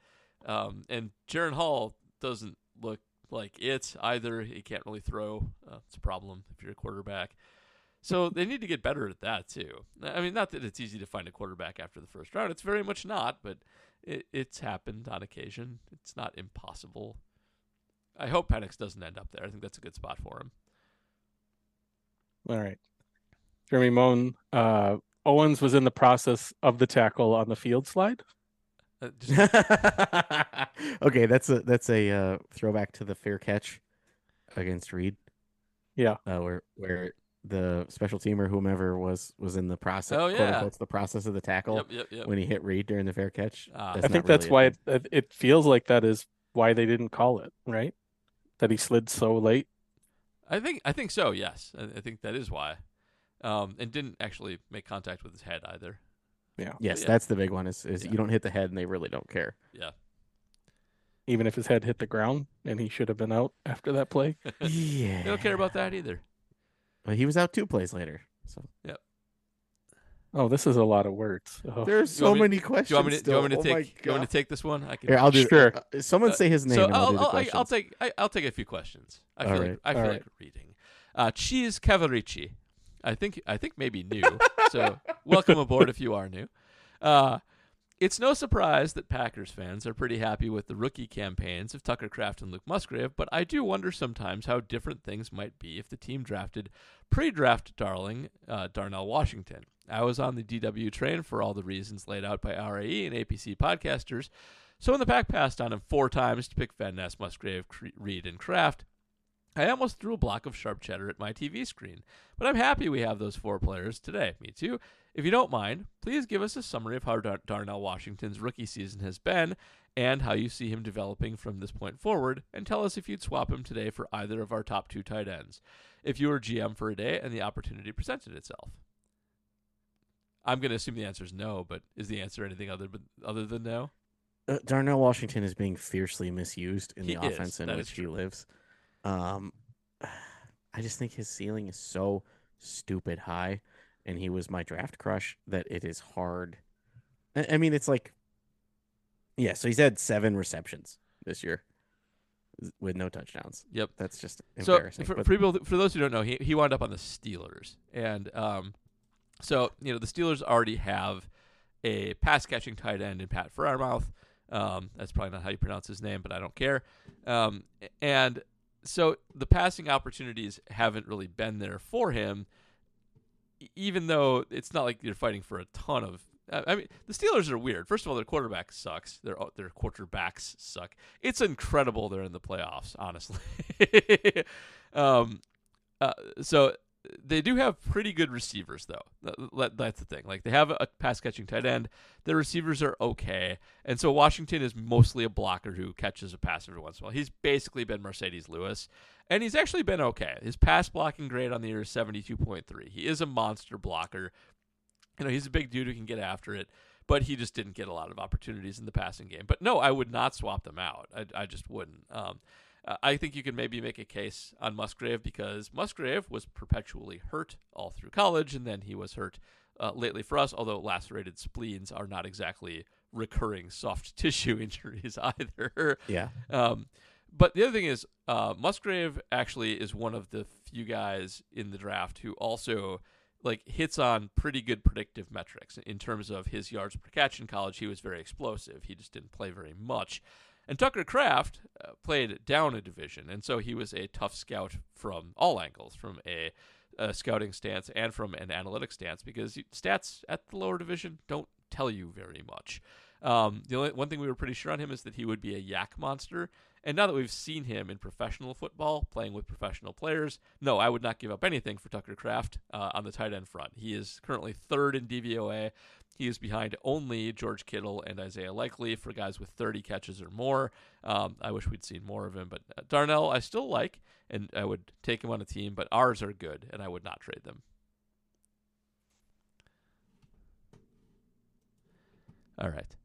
Um, and Jaren Hall doesn't look like it either. He can't really throw. Uh, it's a problem if you're a quarterback. So they need to get better at that too. I mean, not that it's easy to find a quarterback after the first round. It's very much not, but it, it's happened on occasion. It's not impossible. I hope Penix doesn't end up there. I think that's a good spot for him. All right. Jeremy Moan, uh, Owens was in the process of the tackle on the field slide. Uh, just- okay, that's a that's a uh, throwback to the fair catch against Reed. Yeah. uh, where where the special teamer whomever was was in the process. Oh, quote yeah. unquote, the process of the tackle yep, yep, yep. when he hit Reed during the fair catch. That's I think not that's really why it, it it feels like that is why they didn't call it, right? That he slid so late. I think I think so. Yes, I, I think that is why. Um, and didn't actually make contact with his head either. Yeah. Yes, yeah. that's the big one. Is is Yeah. you don't hit the head and they really don't care. Yeah. Even if his head hit the ground and he should have been out after that play. yeah, They don't care about that either. But he was out two plays later. So Yep. Oh, this is a lot of words. Oh. there's so want me- many Do questions. you want me to, do you want me to. Oh take? do you want me to take this one? I can. Here, I'll do. Sure. uh, someone Uh, say his name. So and I'll, I'll, do the I'll. I'll take I, I'll take a few questions. I All feel right, like I all feel right. like reading. Uh, Cheese Cavarici. I think I think maybe new. so welcome aboard if you are new. Uh, it's no surprise that Packers fans are pretty happy with the rookie campaigns of Tucker Kraft and Luke Musgrave, but I do wonder sometimes how different things might be if the team drafted pre-draft darling uh, Darnell Washington. I was on the DW train for all the reasons laid out by RAE and APC podcasters, so when the pack passed on him four times to pick Van Ness, Musgrave, Reed, and Kraft, I almost threw a block of sharp cheddar at my TV screen. But I'm happy we have those four players today. Me too. If you don't mind, please give us a summary of how Dar- Darnell Washington's rookie season has been and how you see him developing from this point forward, and tell us if you'd swap him today for either of our top two tight ends. If you were GM for a day and the opportunity presented itself. I'm going to assume the answer is no, but is the answer anything other but other than no? uh, Darnell Washington is being fiercely misused in He the is. offense in That which he lives. Um, I just think his ceiling is so stupid high, and he was my draft crush that it is hard. I, I mean, it's like, yeah. So he's had seven receptions this year with no touchdowns. Yep. That's just So embarrassing. for, but- for people, for those who don't know, he he wound up on the Steelers, and um, so you know the Steelers already have a pass catching tight end in Pat Fryermouth. Um, that's probably not how you pronounce his name, but I don't care. Um, and so the passing opportunities haven't really been there for him, even though it's not like you're fighting for a ton of. I I mean, the Steelers are weird. First of all, their quarterback sucks. Their their quarterbacks suck. It's incredible they're in the playoffs, honestly. um, uh, so they do have pretty good receivers, though. That's the thing. Like they have a pass catching tight end. Their receivers are okay, and so Washington is mostly a blocker who catches a pass every once in a while. He's basically been Marcedes Lewis, and he's actually been okay. His pass blocking grade on the year is seventy two point three. He is a monster blocker. You know, he's a big dude who can get after it, but he just didn't get a lot of opportunities in the passing game. But no, I would not swap them out. I, I just wouldn't. Um, uh, I think you can maybe make a case on Musgrave because Musgrave was perpetually hurt all through college, and then he was hurt uh, lately for us. Although lacerated spleens are not exactly recurring soft tissue injuries either. yeah, Um, but the other thing is, uh, Musgrave actually is one of the few guys in the draft who also like hits on pretty good predictive metrics in terms of his yards per catch in college. He was very explosive. He just didn't play very much. And Tucker Kraft uh, played down a division, and so he was a tough scout from all angles, from a, a scouting stance and from an analytic stance, because stats at the lower division don't tell you very much. Um, the only one thing we were pretty sure on him is that he would be a YAC monster. And now that we've seen him in professional football, playing with professional players, no, I would not give up anything for Tucker Kraft uh, on the tight end front. He is currently third in DVOA. He is behind only George Kittle and Isaiah Likely for guys with 30 catches or more. Um, I wish we'd seen more of him, but uh, Darnell I still like, and I would take him on a team, but ours are good, and I would not trade them. All right.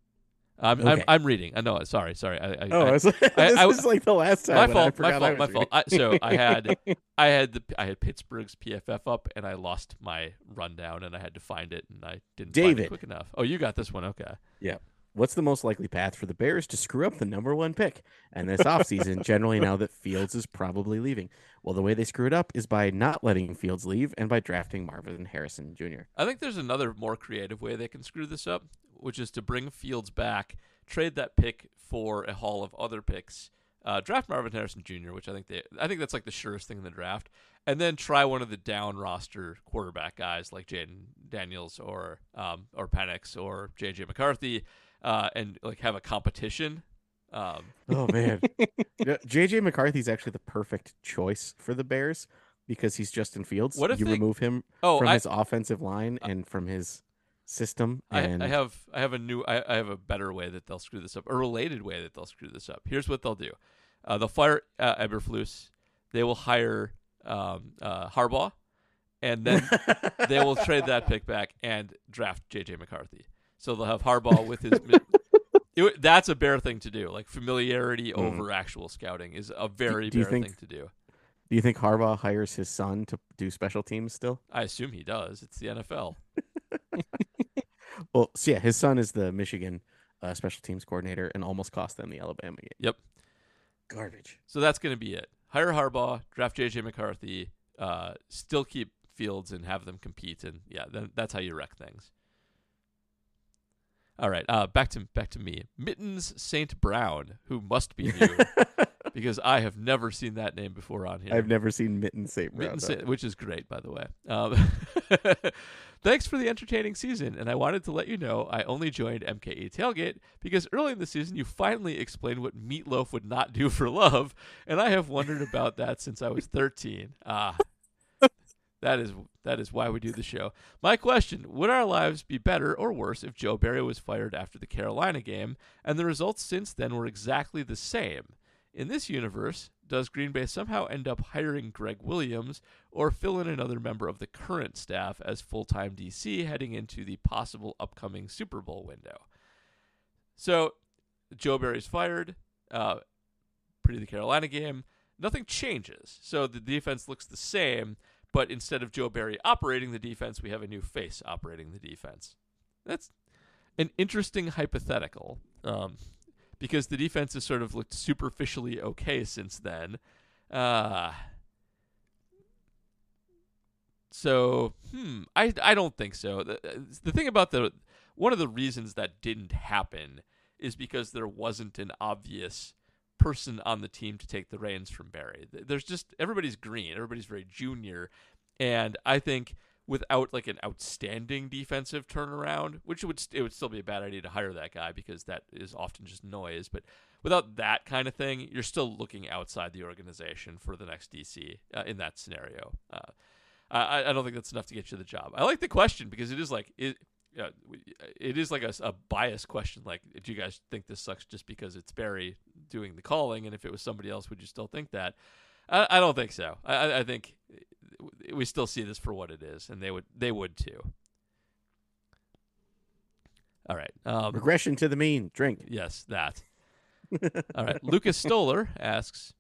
I'm, Okay. I'm, I'm reading. I know. Sorry, sorry. I, I, Oh, I, this I- is like the last time. my fault. My fault. My fault. So I had I had the I had Pittsburgh's PFF up, and I lost my rundown, and I had to find it, and I didn't find David. it quick enough. Oh, you got this one. Okay. Yeah. What's the most likely path for the Bears to screw up the number one pick? And this offseason, generally now that Fields is probably leaving. Well, the way they screw it up is by not letting Fields leave and by drafting Marvin Harrison Jr. I think there's another more creative way they can screw this up, which is to bring Fields back, trade that pick for a haul of other picks, uh, draft Marvin Harrison Jr., which I think they, I think that's like the surest thing in the draft, and then try one of the down roster quarterback guys like Jayden Daniels or um, or Penix or JJ McCarthy, uh, and like have a competition. Um, Oh, man. JJ McCarthy's actually the perfect choice for the Bears because he's Justin Fields. What if you they- remove him oh, from I, his offensive line and from his system? I, And I have I have a new I, I have a better way that they'll screw this up, a related way that they'll screw this up. Here's what they'll do: uh, they'll fire uh, Eberflus, they will hire um, uh, Harbaugh, and then they will trade that pick back and draft JJ McCarthy. So they'll have Harbaugh with his. It, that's a bear thing to do. Like familiarity Mhm. over actual scouting is a very do bear think- thing to do. Do you think Harbaugh hires his son to do special teams still? I assume he does. It's the NFL. Well, so yeah, his son is the Michigan uh, special teams coordinator and almost cost them the Alabama game. Yep. Garbage. So that's going to be it. Hire Harbaugh, draft JJ McCarthy, uh, still keep Fields and have them compete, and yeah, then that's how you wreck things. All right, uh, back to back to me, Mittens Saint Brown, who must be new because I have never seen that name before on here. I've never seen Mitten. Brown. Mittens though. Which is great, by the way. Um, thanks for the entertaining season, and I wanted to let you know I only joined MKE Tailgate because early in the season you finally explained what meatloaf would not do for love, and I have wondered about that since I was 13. Ah, that is that is why we do the show. My question: Would our lives be better or worse if Joe Barry was fired after the Carolina game, and the results since then were exactly the same? In this universe, does Green Bay somehow end up hiring Greg Williams or fill in another member of the current staff as full time DC heading into the possible upcoming Super Bowl window? So, Joe Barry's fired. Uh, pre the Carolina game, nothing changes. So the defense looks the same, but instead of Joe Barry operating the defense, we have a new face operating the defense. That's an interesting hypothetical. Um, because the defense has sort of looked superficially okay since then. Uh, so, hmm, I, I don't think so. The, the thing about the one of the reasons that didn't happen is because there wasn't an obvious person on the team to take the reins from Barry. There's just everybody's green, everybody's very junior, and I think without like an outstanding defensive turnaround, which would it would still be a bad idea to hire that guy because that is often just noise, but without that kind of thing, you're still looking outside the organization for the next DC uh, in that scenario. Uh, I, I don't think that's enough to get you the job. I like the question because it is like it. It is like a, a biased question. Like, do you guys think this sucks just because it's Barry doing the calling? And if it was somebody else, would you still think that? I, I don't think so. I- I think we still see this for what it is, and they would they would too. All right. Um, Regression to the mean. Drink. Yes, that. All right. Lucas Stoller asks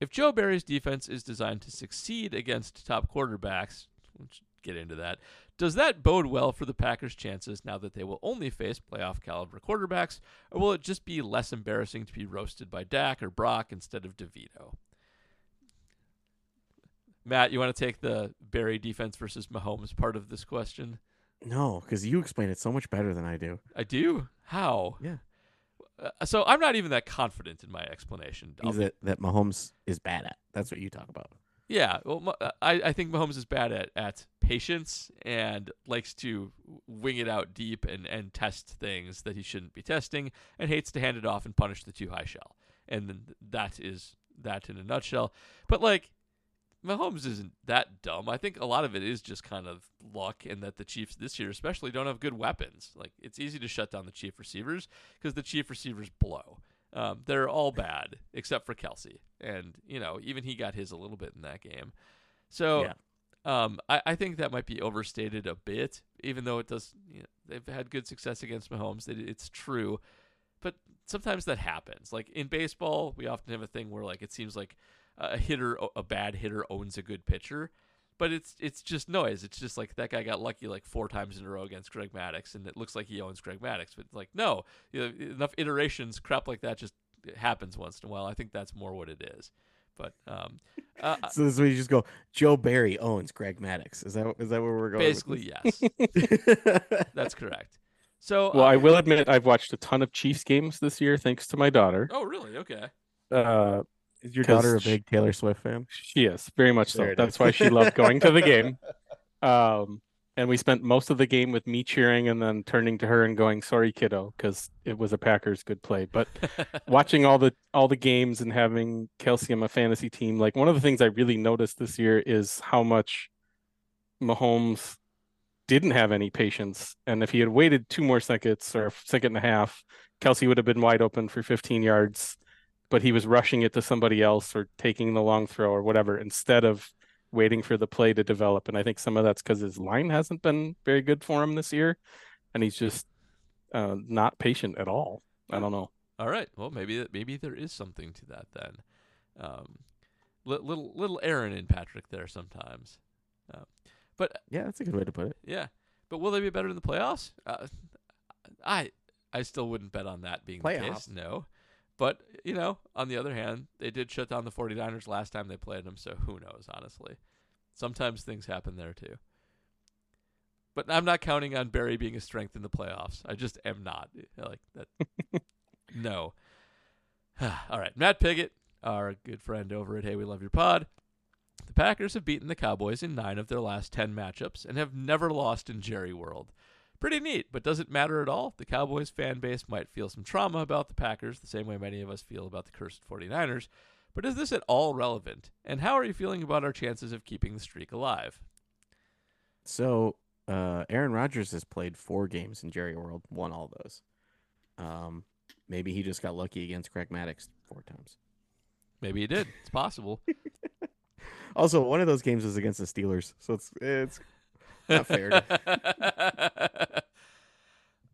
If Joe Barry's defense is designed to succeed against top quarterbacks, let's get into that, does that bode well for the Packers' chances now that they will only face playoff caliber quarterbacks, or will it just be less embarrassing to be roasted by Dak or Brock instead of DeVito? Matt, you want to take the Barry defense versus Mahomes part of this question? No, because you explain it so much better than I do. I do. How? Yeah. Uh, so I'm not even that confident in my explanation. Be- that, that Mahomes is bad at. That's what you talk about. Yeah, well, uh, I, I think Mahomes is bad at, at patience and likes to wing it out deep and, and test things that he shouldn't be testing and hates to hand it off and punish the too high shell. And that is that in a nutshell. But like, Mahomes isn't that dumb. I think a lot of it is just kind of luck and that the Chiefs this year especially don't have good weapons. Like it's easy to shut down the Chief receivers because the Chief receivers blow. Um, they're all bad except for Kelce, and you know even he got his a little bit in that game. So Yeah. um, I, I think that might be overstated a bit, even though it does. You know, they've had good success against Mahomes. It, it's true, but sometimes that happens. Like in baseball, we often have a thing where like it seems like a hitter, a bad hitter, owns a good pitcher. But it's it's just noise. It's just like that guy got lucky like four times in a row against Greg Maddux, and it looks like he owns Greg Maddux. But it's like no, you know, enough iterations, crap like that just happens once in a while. I think that's more what it is. But um, uh, So this is where you just go. Joe Barry owns Greg Maddux. Is that is that where we're going? with basically yes, that's correct. So Well, uh, I will admit I've watched a ton of Chiefs games this year thanks to my daughter. Oh really? Okay. Uh, is your daughter a sh- big Taylor Swift fan? she is very much There so. That's is. why she loved going to the game. Um, and we spent most of the game with me cheering and then turning to her and going, "Sorry, kiddo," because it was a Packers good play. But watching all the all the games and having Kelce on my fantasy team, like one of the things I really noticed this year is how much Mahomes didn't have any patience. And if he had waited two more seconds or a second and a half, Kelce would have been wide open for 15 yards. But he was rushing it to somebody else or taking the long throw or whatever instead of waiting for the play to develop. And I think some of that's because his line hasn't been very good for him this year, and he's just uh, not patient at all. I don't know. All right. Well, maybe maybe there is something to that then. Um, little little Aaron and Patrick there sometimes. Uh, but Yeah, that's a good way to put it. yeah, but will they be better in the playoffs? Uh, I I still wouldn't bet on that being the case. No. But, you know, on the other hand, they did shut down the 49ers last time they played them, so who knows, honestly. Sometimes things happen there too. But I'm not counting on Barry being a strength in the playoffs. I just am not. Like that No. All right, Matt Piggott, our good friend over at Hey We Love Your Pod. The Packers have beaten the Cowboys in 9 of their last 10 matchups and have never lost in Jerry World. Pretty neat, but does it matter at all? The Cowboys fan base might feel some trauma about the Packers, the same way many of us feel about the cursed 49ers. But is this at all relevant? And how are you feeling about our chances of keeping the streak alive? So uh, Aaron Rodgers has played four games in Jerry World, won all those. Um, maybe he just got lucky against Craig Maddux four times. Maybe he did. It's possible. Also, one of those games was against the Steelers, so it's it's not fair.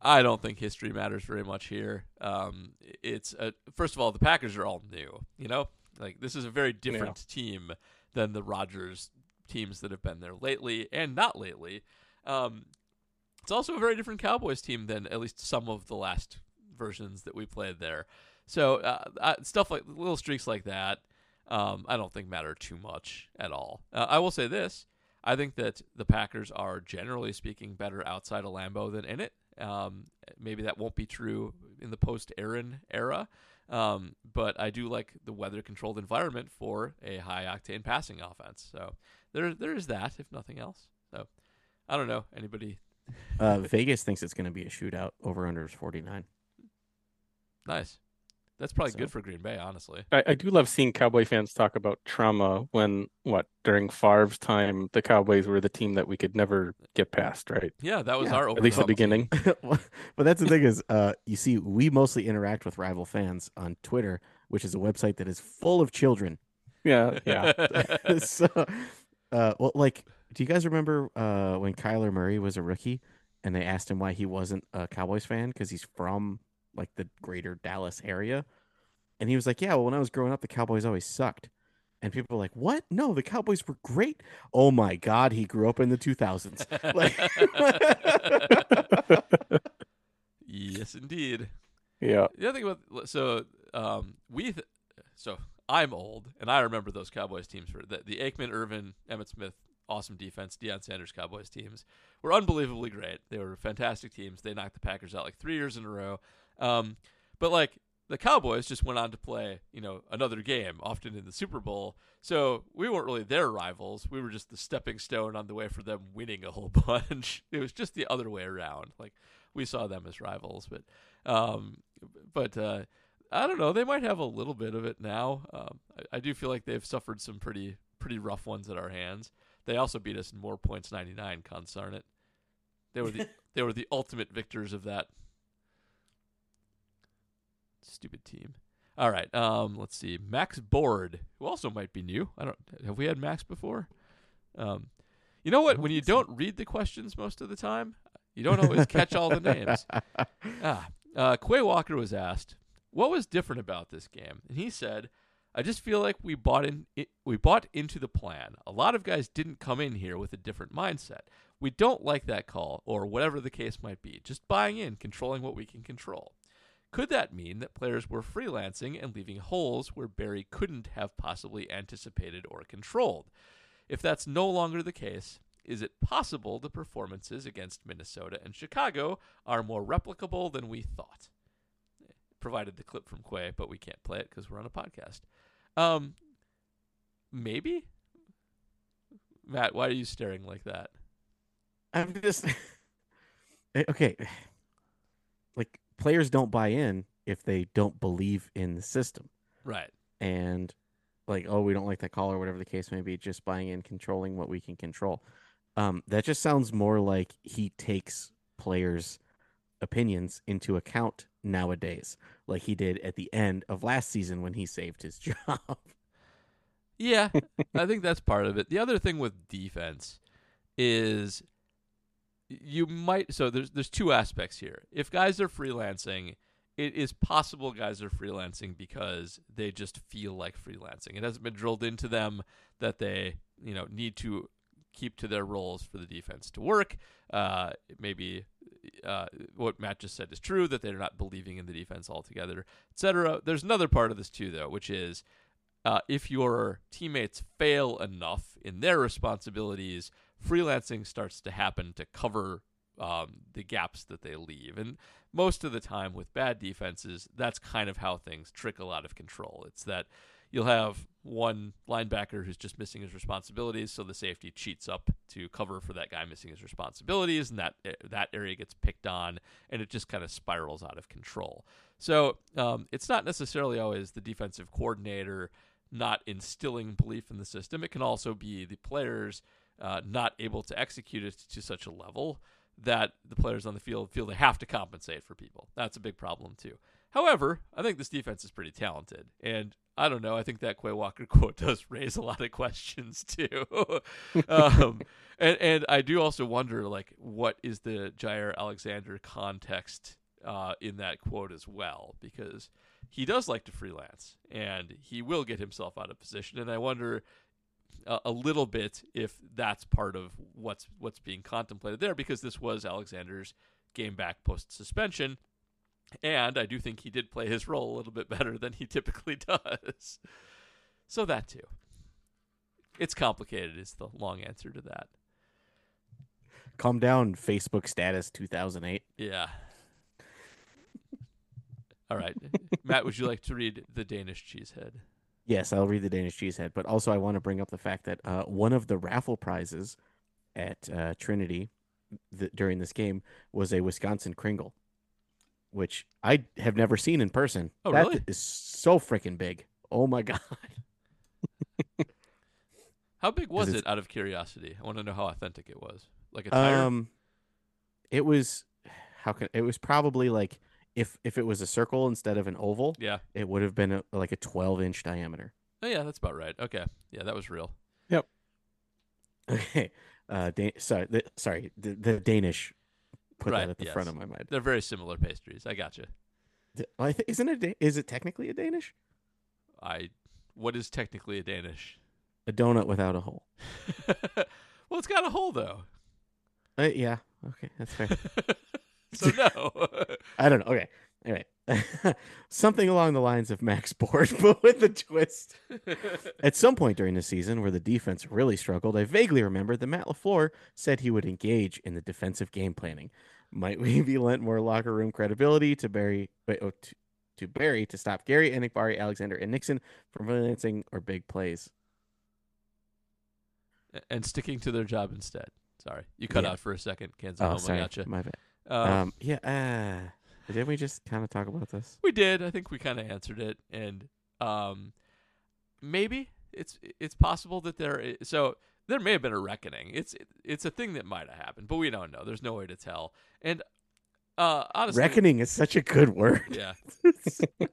I don't think history matters very much here. Um, it's a, first of all, the Packers are all new. You know, like this is a very different team than the Rodgers teams that have been there lately and not lately. Um, it's also a very different Cowboys team than at least some of the last versions that we played there. So uh, uh, stuff like little streaks like that, um, I don't think matter too much at all. Uh, I will say this: I think that the Packers are generally speaking better outside of Lambeau than in it. Um, maybe that won't be true in the post Aaron era, um, but I do like the weather controlled environment for a high octane passing offense. So there there is that, if nothing else. So I don't know anybody. uh, Vegas thinks it's going to be a shootout. Over under is forty nine. Nice. That's probably So- good for Green Bay, honestly. I, I do love seeing Cowboy fans talk about trauma when what during Favre's time the Cowboys were the team that we could never get past, right? Yeah, that was Yeah, our At least the over the hump team. beginning. but that's the thing is, uh, you see, we mostly interact with rival fans on Twitter, which is a website that is full of children. Yeah, yeah. so, uh, well, like, do you guys remember uh, when Kyler Murray was a rookie and they asked him why he wasn't a Cowboys fan because he's from like the greater Dallas area? And he was like, Yeah, well, when I was growing up, the Cowboys always sucked. And people were like, What? No, the Cowboys were great. Oh my God, he grew up in the 2000s. Like, yes, indeed. yeah. The other thing about so um, we th- so I'm old, and I remember those Cowboys teams for the, the Aikman, Irvin, Emmitt Smith, awesome defense, Deion Sanders Cowboys teams were unbelievably great. They were fantastic teams. They knocked the Packers out like three years in a row. Um, but like the Cowboys just went on to play, you know, another game, often in the Super Bowl. So we weren't really their rivals. We were just the stepping stone on the way for them winning a whole bunch. It was just the other way around. Like we saw them as rivals, but um, but uh, I don't know. They might have a little bit of it now. Um, I, I do feel like they've suffered some pretty pretty rough ones at our hands. They also beat us in more points, ninety nine. Consarn it. They were the they were the ultimate victors of that stupid team. All right. Um, let's see. Max Board, who also might be new. I don't have we had Max before. Um, you know what? When you don't read the questions most of the time, you don't always catch all the names. Ah, uh, Quay Walker was asked, "What was different about this game?" And he said, "I just feel like we bought in. It, we bought into the plan. A lot of guys didn't come in here with a different mindset. We don't like that call, or whatever the case might be. Just buying in, controlling what we can control." Could that mean that players were freelancing and leaving holes where Barry couldn't have possibly anticipated or controlled? If that's no longer the case, is it possible the performances against Minnesota and Chicago are more replicable than we thought? Provided the clip from Quay, but we can't play it because we're on a podcast. Um, maybe. Matt, why are you staring like that? I'm just okay. Like players don't buy in if they don't believe in the system. Right. And like, oh, we don't like that call or whatever the case may be, just buying in, controlling what we can control. Um, that just sounds more like he takes players' opinions into account nowadays, like he did at the end of last season when he saved his job. Yeah, I think that's part of it. The other thing with defense is you might so there's there's two aspects here. If guys are freelancing, it is possible guys are freelancing because they just feel like freelancing. It hasn't been drilled into them that they, you know, need to keep to their roles for the defense to work. Uh, maybe uh, what Matt just said is true that they're not believing in the defense altogether, etc. There's another part of this too, though, which is uh, if your teammates fail enough in their responsibilities, freelancing starts to happen to cover um, the gaps that they leave. And most of the time with bad defenses, that's kind of how things trickle out of control. It's that you'll have one linebacker who's just missing his responsibilities, so the safety cheats up to cover for that guy missing his responsibilities, and that eh, that area gets picked on, and it just kind of spirals out of control. So um, it's not necessarily always the defensive coordinator not instilling belief in the system. It can also be the players uh, not able to execute it to such a level that the players on the field feel they have to compensate for people. That's a big problem too. However, I think this defense is pretty talented, and I don't know. I think that Quay Walker quote does raise a lot of questions too, um, and and I do also wonder like what is the Jaire Alexander context uh, in that quote as well because he does like to freelance and he will get himself out of position, and I wonder a, a little bit if that's part of what's what's being contemplated there because this was Alexander's game back post suspension. And I do think he did play his role a little bit better than he typically does. So that too. It's complicated is the long answer to that. Calm down, Facebook status 2008. Yeah. All right. Matt, would you like to read The Danish Cheesehead? Yes, I'll read the Danish cheesehead, but also I want to bring up the fact that uh, one of the raffle prizes at uh, Trinity th- during this game was a Wisconsin Kringle, which I have never seen in person. Oh, That really? is so freaking big. Oh my god! How big was it out of curiosity? I want to know how authentic it was. Like a tire? Um, it was how can it was probably like if if it was a circle instead of an oval, yeah. it would have been a, like a 12 inch diameter. Oh, yeah, that's about right. Okay. Yeah, that was real. Yep. Okay, uh, Dan- sorry, the, sorry, the, the Danish put Right, that at the front of my mind. They're very similar pastries. I gotcha. D- well, I thi- isn't it? Da- Is it technically a Danish? I. What is technically a Danish? A donut without a hole. well, it's got a hole though. Uh, yeah. Okay, that's fair. so no. I don't know. Okay. Anyway, something along the lines of Max Board, but with a twist. At some point during the season where the defense really struggled, I vaguely remember that Matt LaFleur said he would engage in the defensive game planning. Might we be lent more locker room credibility to Barry wait, oh, to, to Barry to stop Gary, Enagbare, Alexander, and Nixon from financing or big plays? and sticking to their job instead. Sorry, you cut Yeah. out for a second, Kansas. Oh, sorry, gotcha. my bad. Um, Um, yeah, uh, didn't we just kind of talk about this? we did. I think we kind of answered it, and um, maybe it's it's possible that there. So there may have been a reckoning. It's it's a thing that might have happened, but we don't know. There's no way to tell. And uh, honestly, Reckoning is such a good word. Yeah.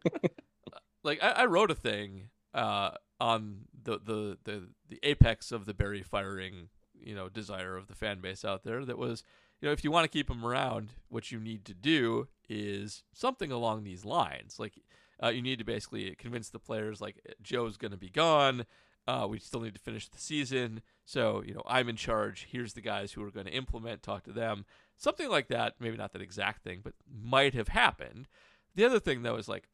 like I, I wrote a thing uh, on the, the the the apex of the Barry firing, you know, desire of the fan base out there. That was, you know, if you want to keep him around, what you need to do is something along these lines. Like, uh, you need to basically convince the players, like Joe's going to be gone. Uh, we still need to finish the season. So, you know, I'm in charge. Here's the guys who are going to implement, talk to them. Something like that. Maybe not that exact thing, but might have happened. The other thing, though, is like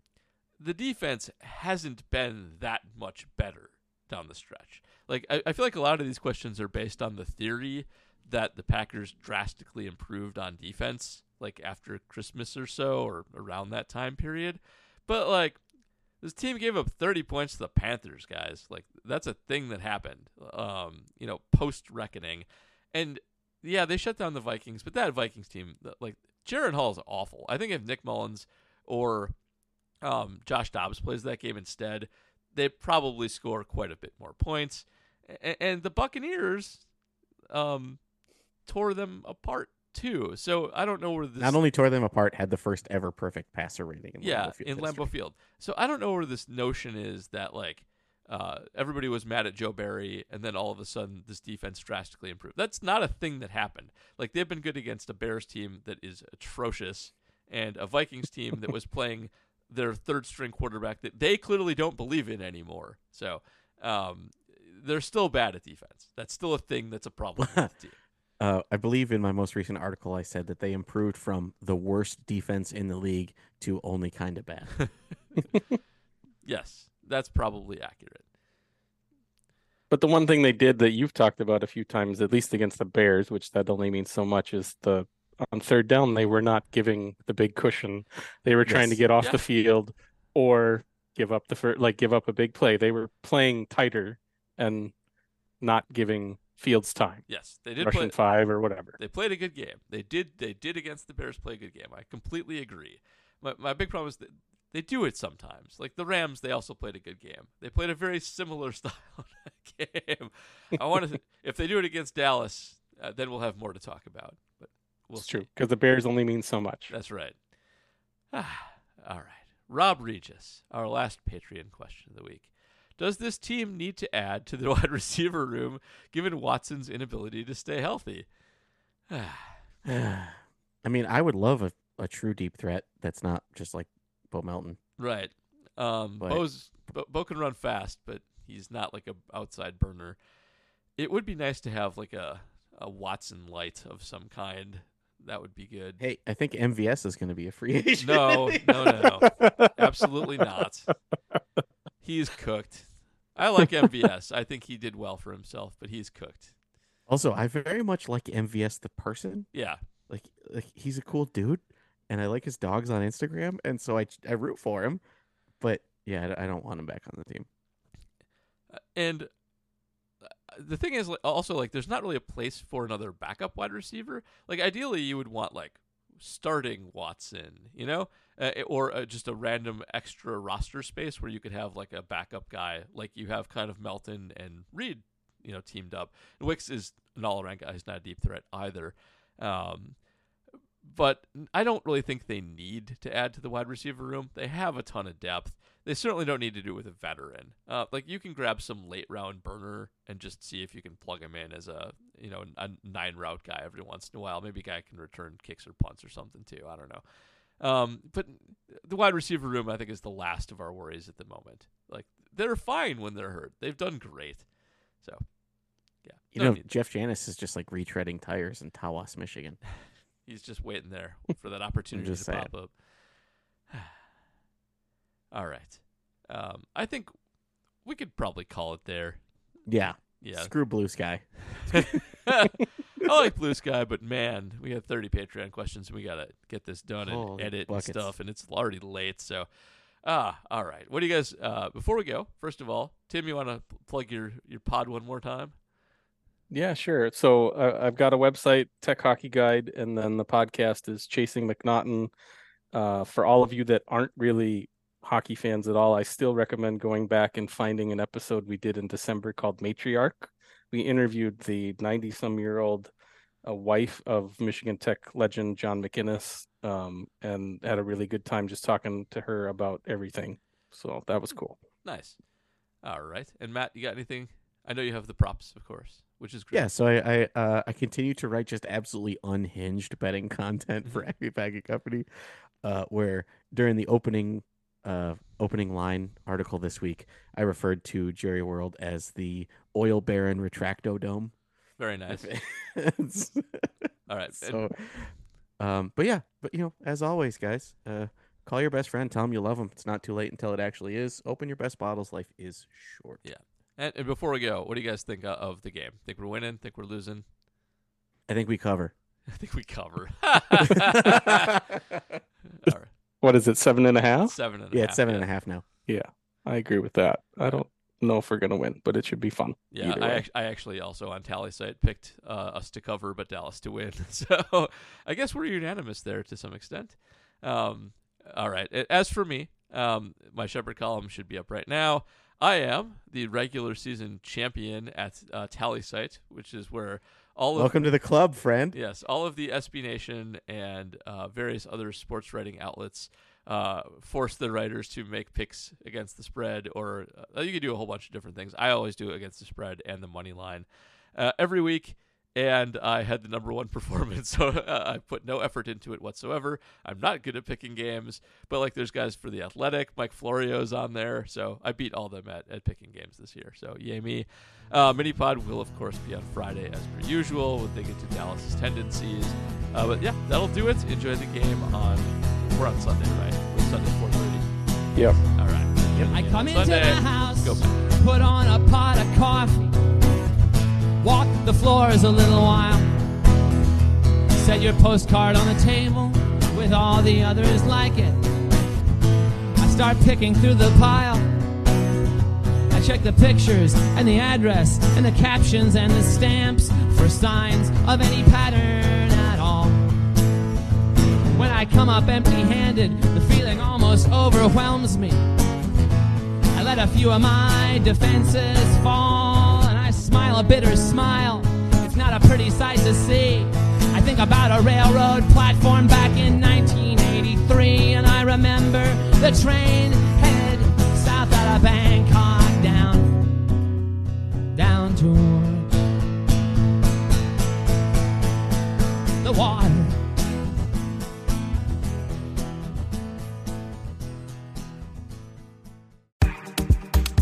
the defense hasn't been that much better down the stretch. Like, I, I feel like a lot of these questions are based on the theory that the Packers drastically improved on defense, like after Christmas or so, or around that time period. But, like, this team gave up 30 points to the Panthers, guys. Like, that's a thing that happened, um, you know, post reckoning. And yeah, they shut down the Vikings, but that Vikings team, like, Jaren Hall is awful. I think if Nick Mullens or um, Josh Dobbs plays that game instead, they probably score quite a bit more points. A- and the Buccaneers um, tore them apart too. So I don't know where this Not only tore them apart, had the first ever perfect passer rating. In yeah Lambeau Field in history. Lambeau Field. So I don't know where this notion is that like uh, everybody was mad at Joe Barry, and then all of a sudden this defense drastically improved. That's not a thing that happened. Like they've been good against a Bears team that is atrocious, and a Vikings team that was playing their third string quarterback that they clearly don't believe in anymore. So um, they're still bad at defense. That's still a thing that's a problem with the team. Uh, I believe in my most recent article, I said that they improved from the worst defense in the league to only kind of bad. Yes, that's probably accurate. But the one thing they did that you've talked about a few times, at least against the Bears, which that only means so much, is the on third down they were not giving the big cushion. They were trying to get off Yeah. the field or give up the first, like give up a big play. They were playing tighter and not giving Fields time, Yes, they did rushing play. five or whatever. They played a good game. They did. They did against the Bears play a good game. I completely agree. My my big problem is that they do it sometimes. Like the Rams, they also played a good game. They played a very similar style game. I want to. if they do it against Dallas, uh, then we'll have more to talk about. But we'll it's see. true because the Bears only mean so much. That's right. Ah, All right. Rob Regis, our last Patreon question of the week. Does this team need to add to the wide receiver room given Watson's inability to stay healthy? I mean, I would love a, a true deep threat that's not just like Bo Melton. right. Um, But- Bo's, Bo, Bo can run fast, but he's not like a outside burner. It would be nice to have like a, a Watson light of some kind. That would be good. Hey, I think MVS is going to be a free agent. No, no, no, no. Absolutely not. He's cooked. I like MVS. I think he did well for himself, but he's cooked. Also, I very much like MVS the person. Yeah. Like, like he's a cool dude, and I like his dogs on Instagram, and so I I root for him. But yeah, I don't want him back on the team. Uh, And uh, the thing is, also, like, there's not really a place for another backup wide receiver. Like, ideally, you would want, like, starting Watson, you know? Uh, or uh, just a random extra roster space where you could have, like, a backup guy, like you have kind of Melton and Reed, you know, teamed up. And Wicks is an all around guy. He's not a deep threat either. Um, but I don't really think they need to add to the wide receiver room. They have a ton of depth. They certainly don't need to do it with a veteran. Uh, like you can grab some late round burner and just see if you can plug him in as a you know a nine route guy every once in a while. Maybe a guy can return kicks or punts or something too. I don't know. Um, but the wide receiver room, I think, is the last of our worries at the moment. Like they're fine when they're hurt. They've done great. So, yeah, You no know, need. Jeff Janis is just like retreading tires in Tawas, Michigan. He's just waiting there for that opportunity to saying. pop up. All right. Um, I think we could probably call it there. Yeah. Yeah. Screw blue sky. I like Blue Sky, but man, we got 30 Patreon questions and we got to get this done and Holy edit buckets. and stuff, and it's already late. So, ah, all right. What do you guys, uh, before we go, first of all, Tim, you want to plug your, your pod one more time? Yeah, sure. So uh, I've got a website, Tech Hockey Guide, and then the podcast is Chasing MacNaughton. Uh, for all of you that aren't really hockey fans at all, I still recommend going back and finding an episode we did in December called Matriarch. We interviewed the 90 some year old uh, wife of Michigan Tech legend John MacInnes um, and had a really good time just talking to her about everything. So that was cool. Nice. All right. And Matt, you got anything? I know you have the props, of course, which is great. Yeah, so I I, uh, I continue to write just absolutely unhinged betting content for Happy Packet Company, uh, where during the opening uh, opening line article this week, I referred to Jerry World as the oil baron retracto dome. Very nice. All right. So, um, but yeah, but you know, as always, guys, uh, call your best friend, tell him you love him. It's not too late until it actually is. Open your best bottles. Life is short. Yeah. And, and before we go, what do you guys think uh, of the game? Think we're winning? Think we're losing? I think we cover. I think we cover. All right. What is it, seven and a half? Seven and a yeah, half, it's seven yeah. and a half now. Yeah, I agree with that. I don't know if we're going to win, but it should be fun. Yeah, I, I actually also on Tallysight picked uh, us to cover, but Dallas to win. So I guess we're unanimous there to some extent. Um, all right. As for me, um, my Shepherd column should be up right now. I am the regular season champion at uh, Tallysight, which is where all of Welcome to the club, friend. Yes, all of the SB Nation and uh, various other sports writing outlets uh, force the writers to make picks against the spread, or uh, you can do a whole bunch of different things. I always do it against the spread and the money line uh, every week, and I had the number one performance, so uh, I put no effort into it whatsoever. I'm not good at picking games, but like there's guys for the Athletic, Mike Florio's on there, so I beat all them at, at picking games this year. So yay me. Uh, Minipod will of course be on Friday as per usual. when they get to Dallas's tendencies, uh, but yeah, that'll do it. Enjoy the game on we're on Sunday, right? It's Sunday 4:30. Yep. All right. I come into Sunday. the house, Go put on a pot of coffee, walk the floors a little while, set your postcard on the table with all the others like it. I start picking through the pile. I check the pictures and the address and the captions and the stamps for signs of any pattern at all. When I come up empty handed, the feeling almost overwhelms me. I let a few of my defenses fall, smile a bitter smile. It's not a pretty sight to see. I think about a railroad platform back in 1983, and I remember the train headed south out of Bangkok down, down toward the water.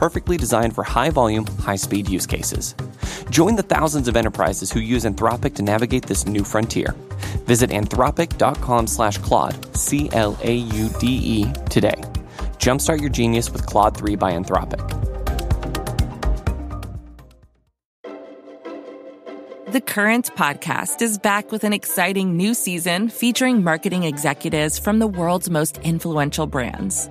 perfectly designed for high volume, high speed use cases. Join the thousands of enterprises who use Anthropic to navigate this new frontier. Visit anthropic.com slash Claude, C L A U D E, today. Jumpstart your genius with Claude 3 by Anthropic. The Current podcast is back with an exciting new season featuring marketing executives from the world's most influential brands.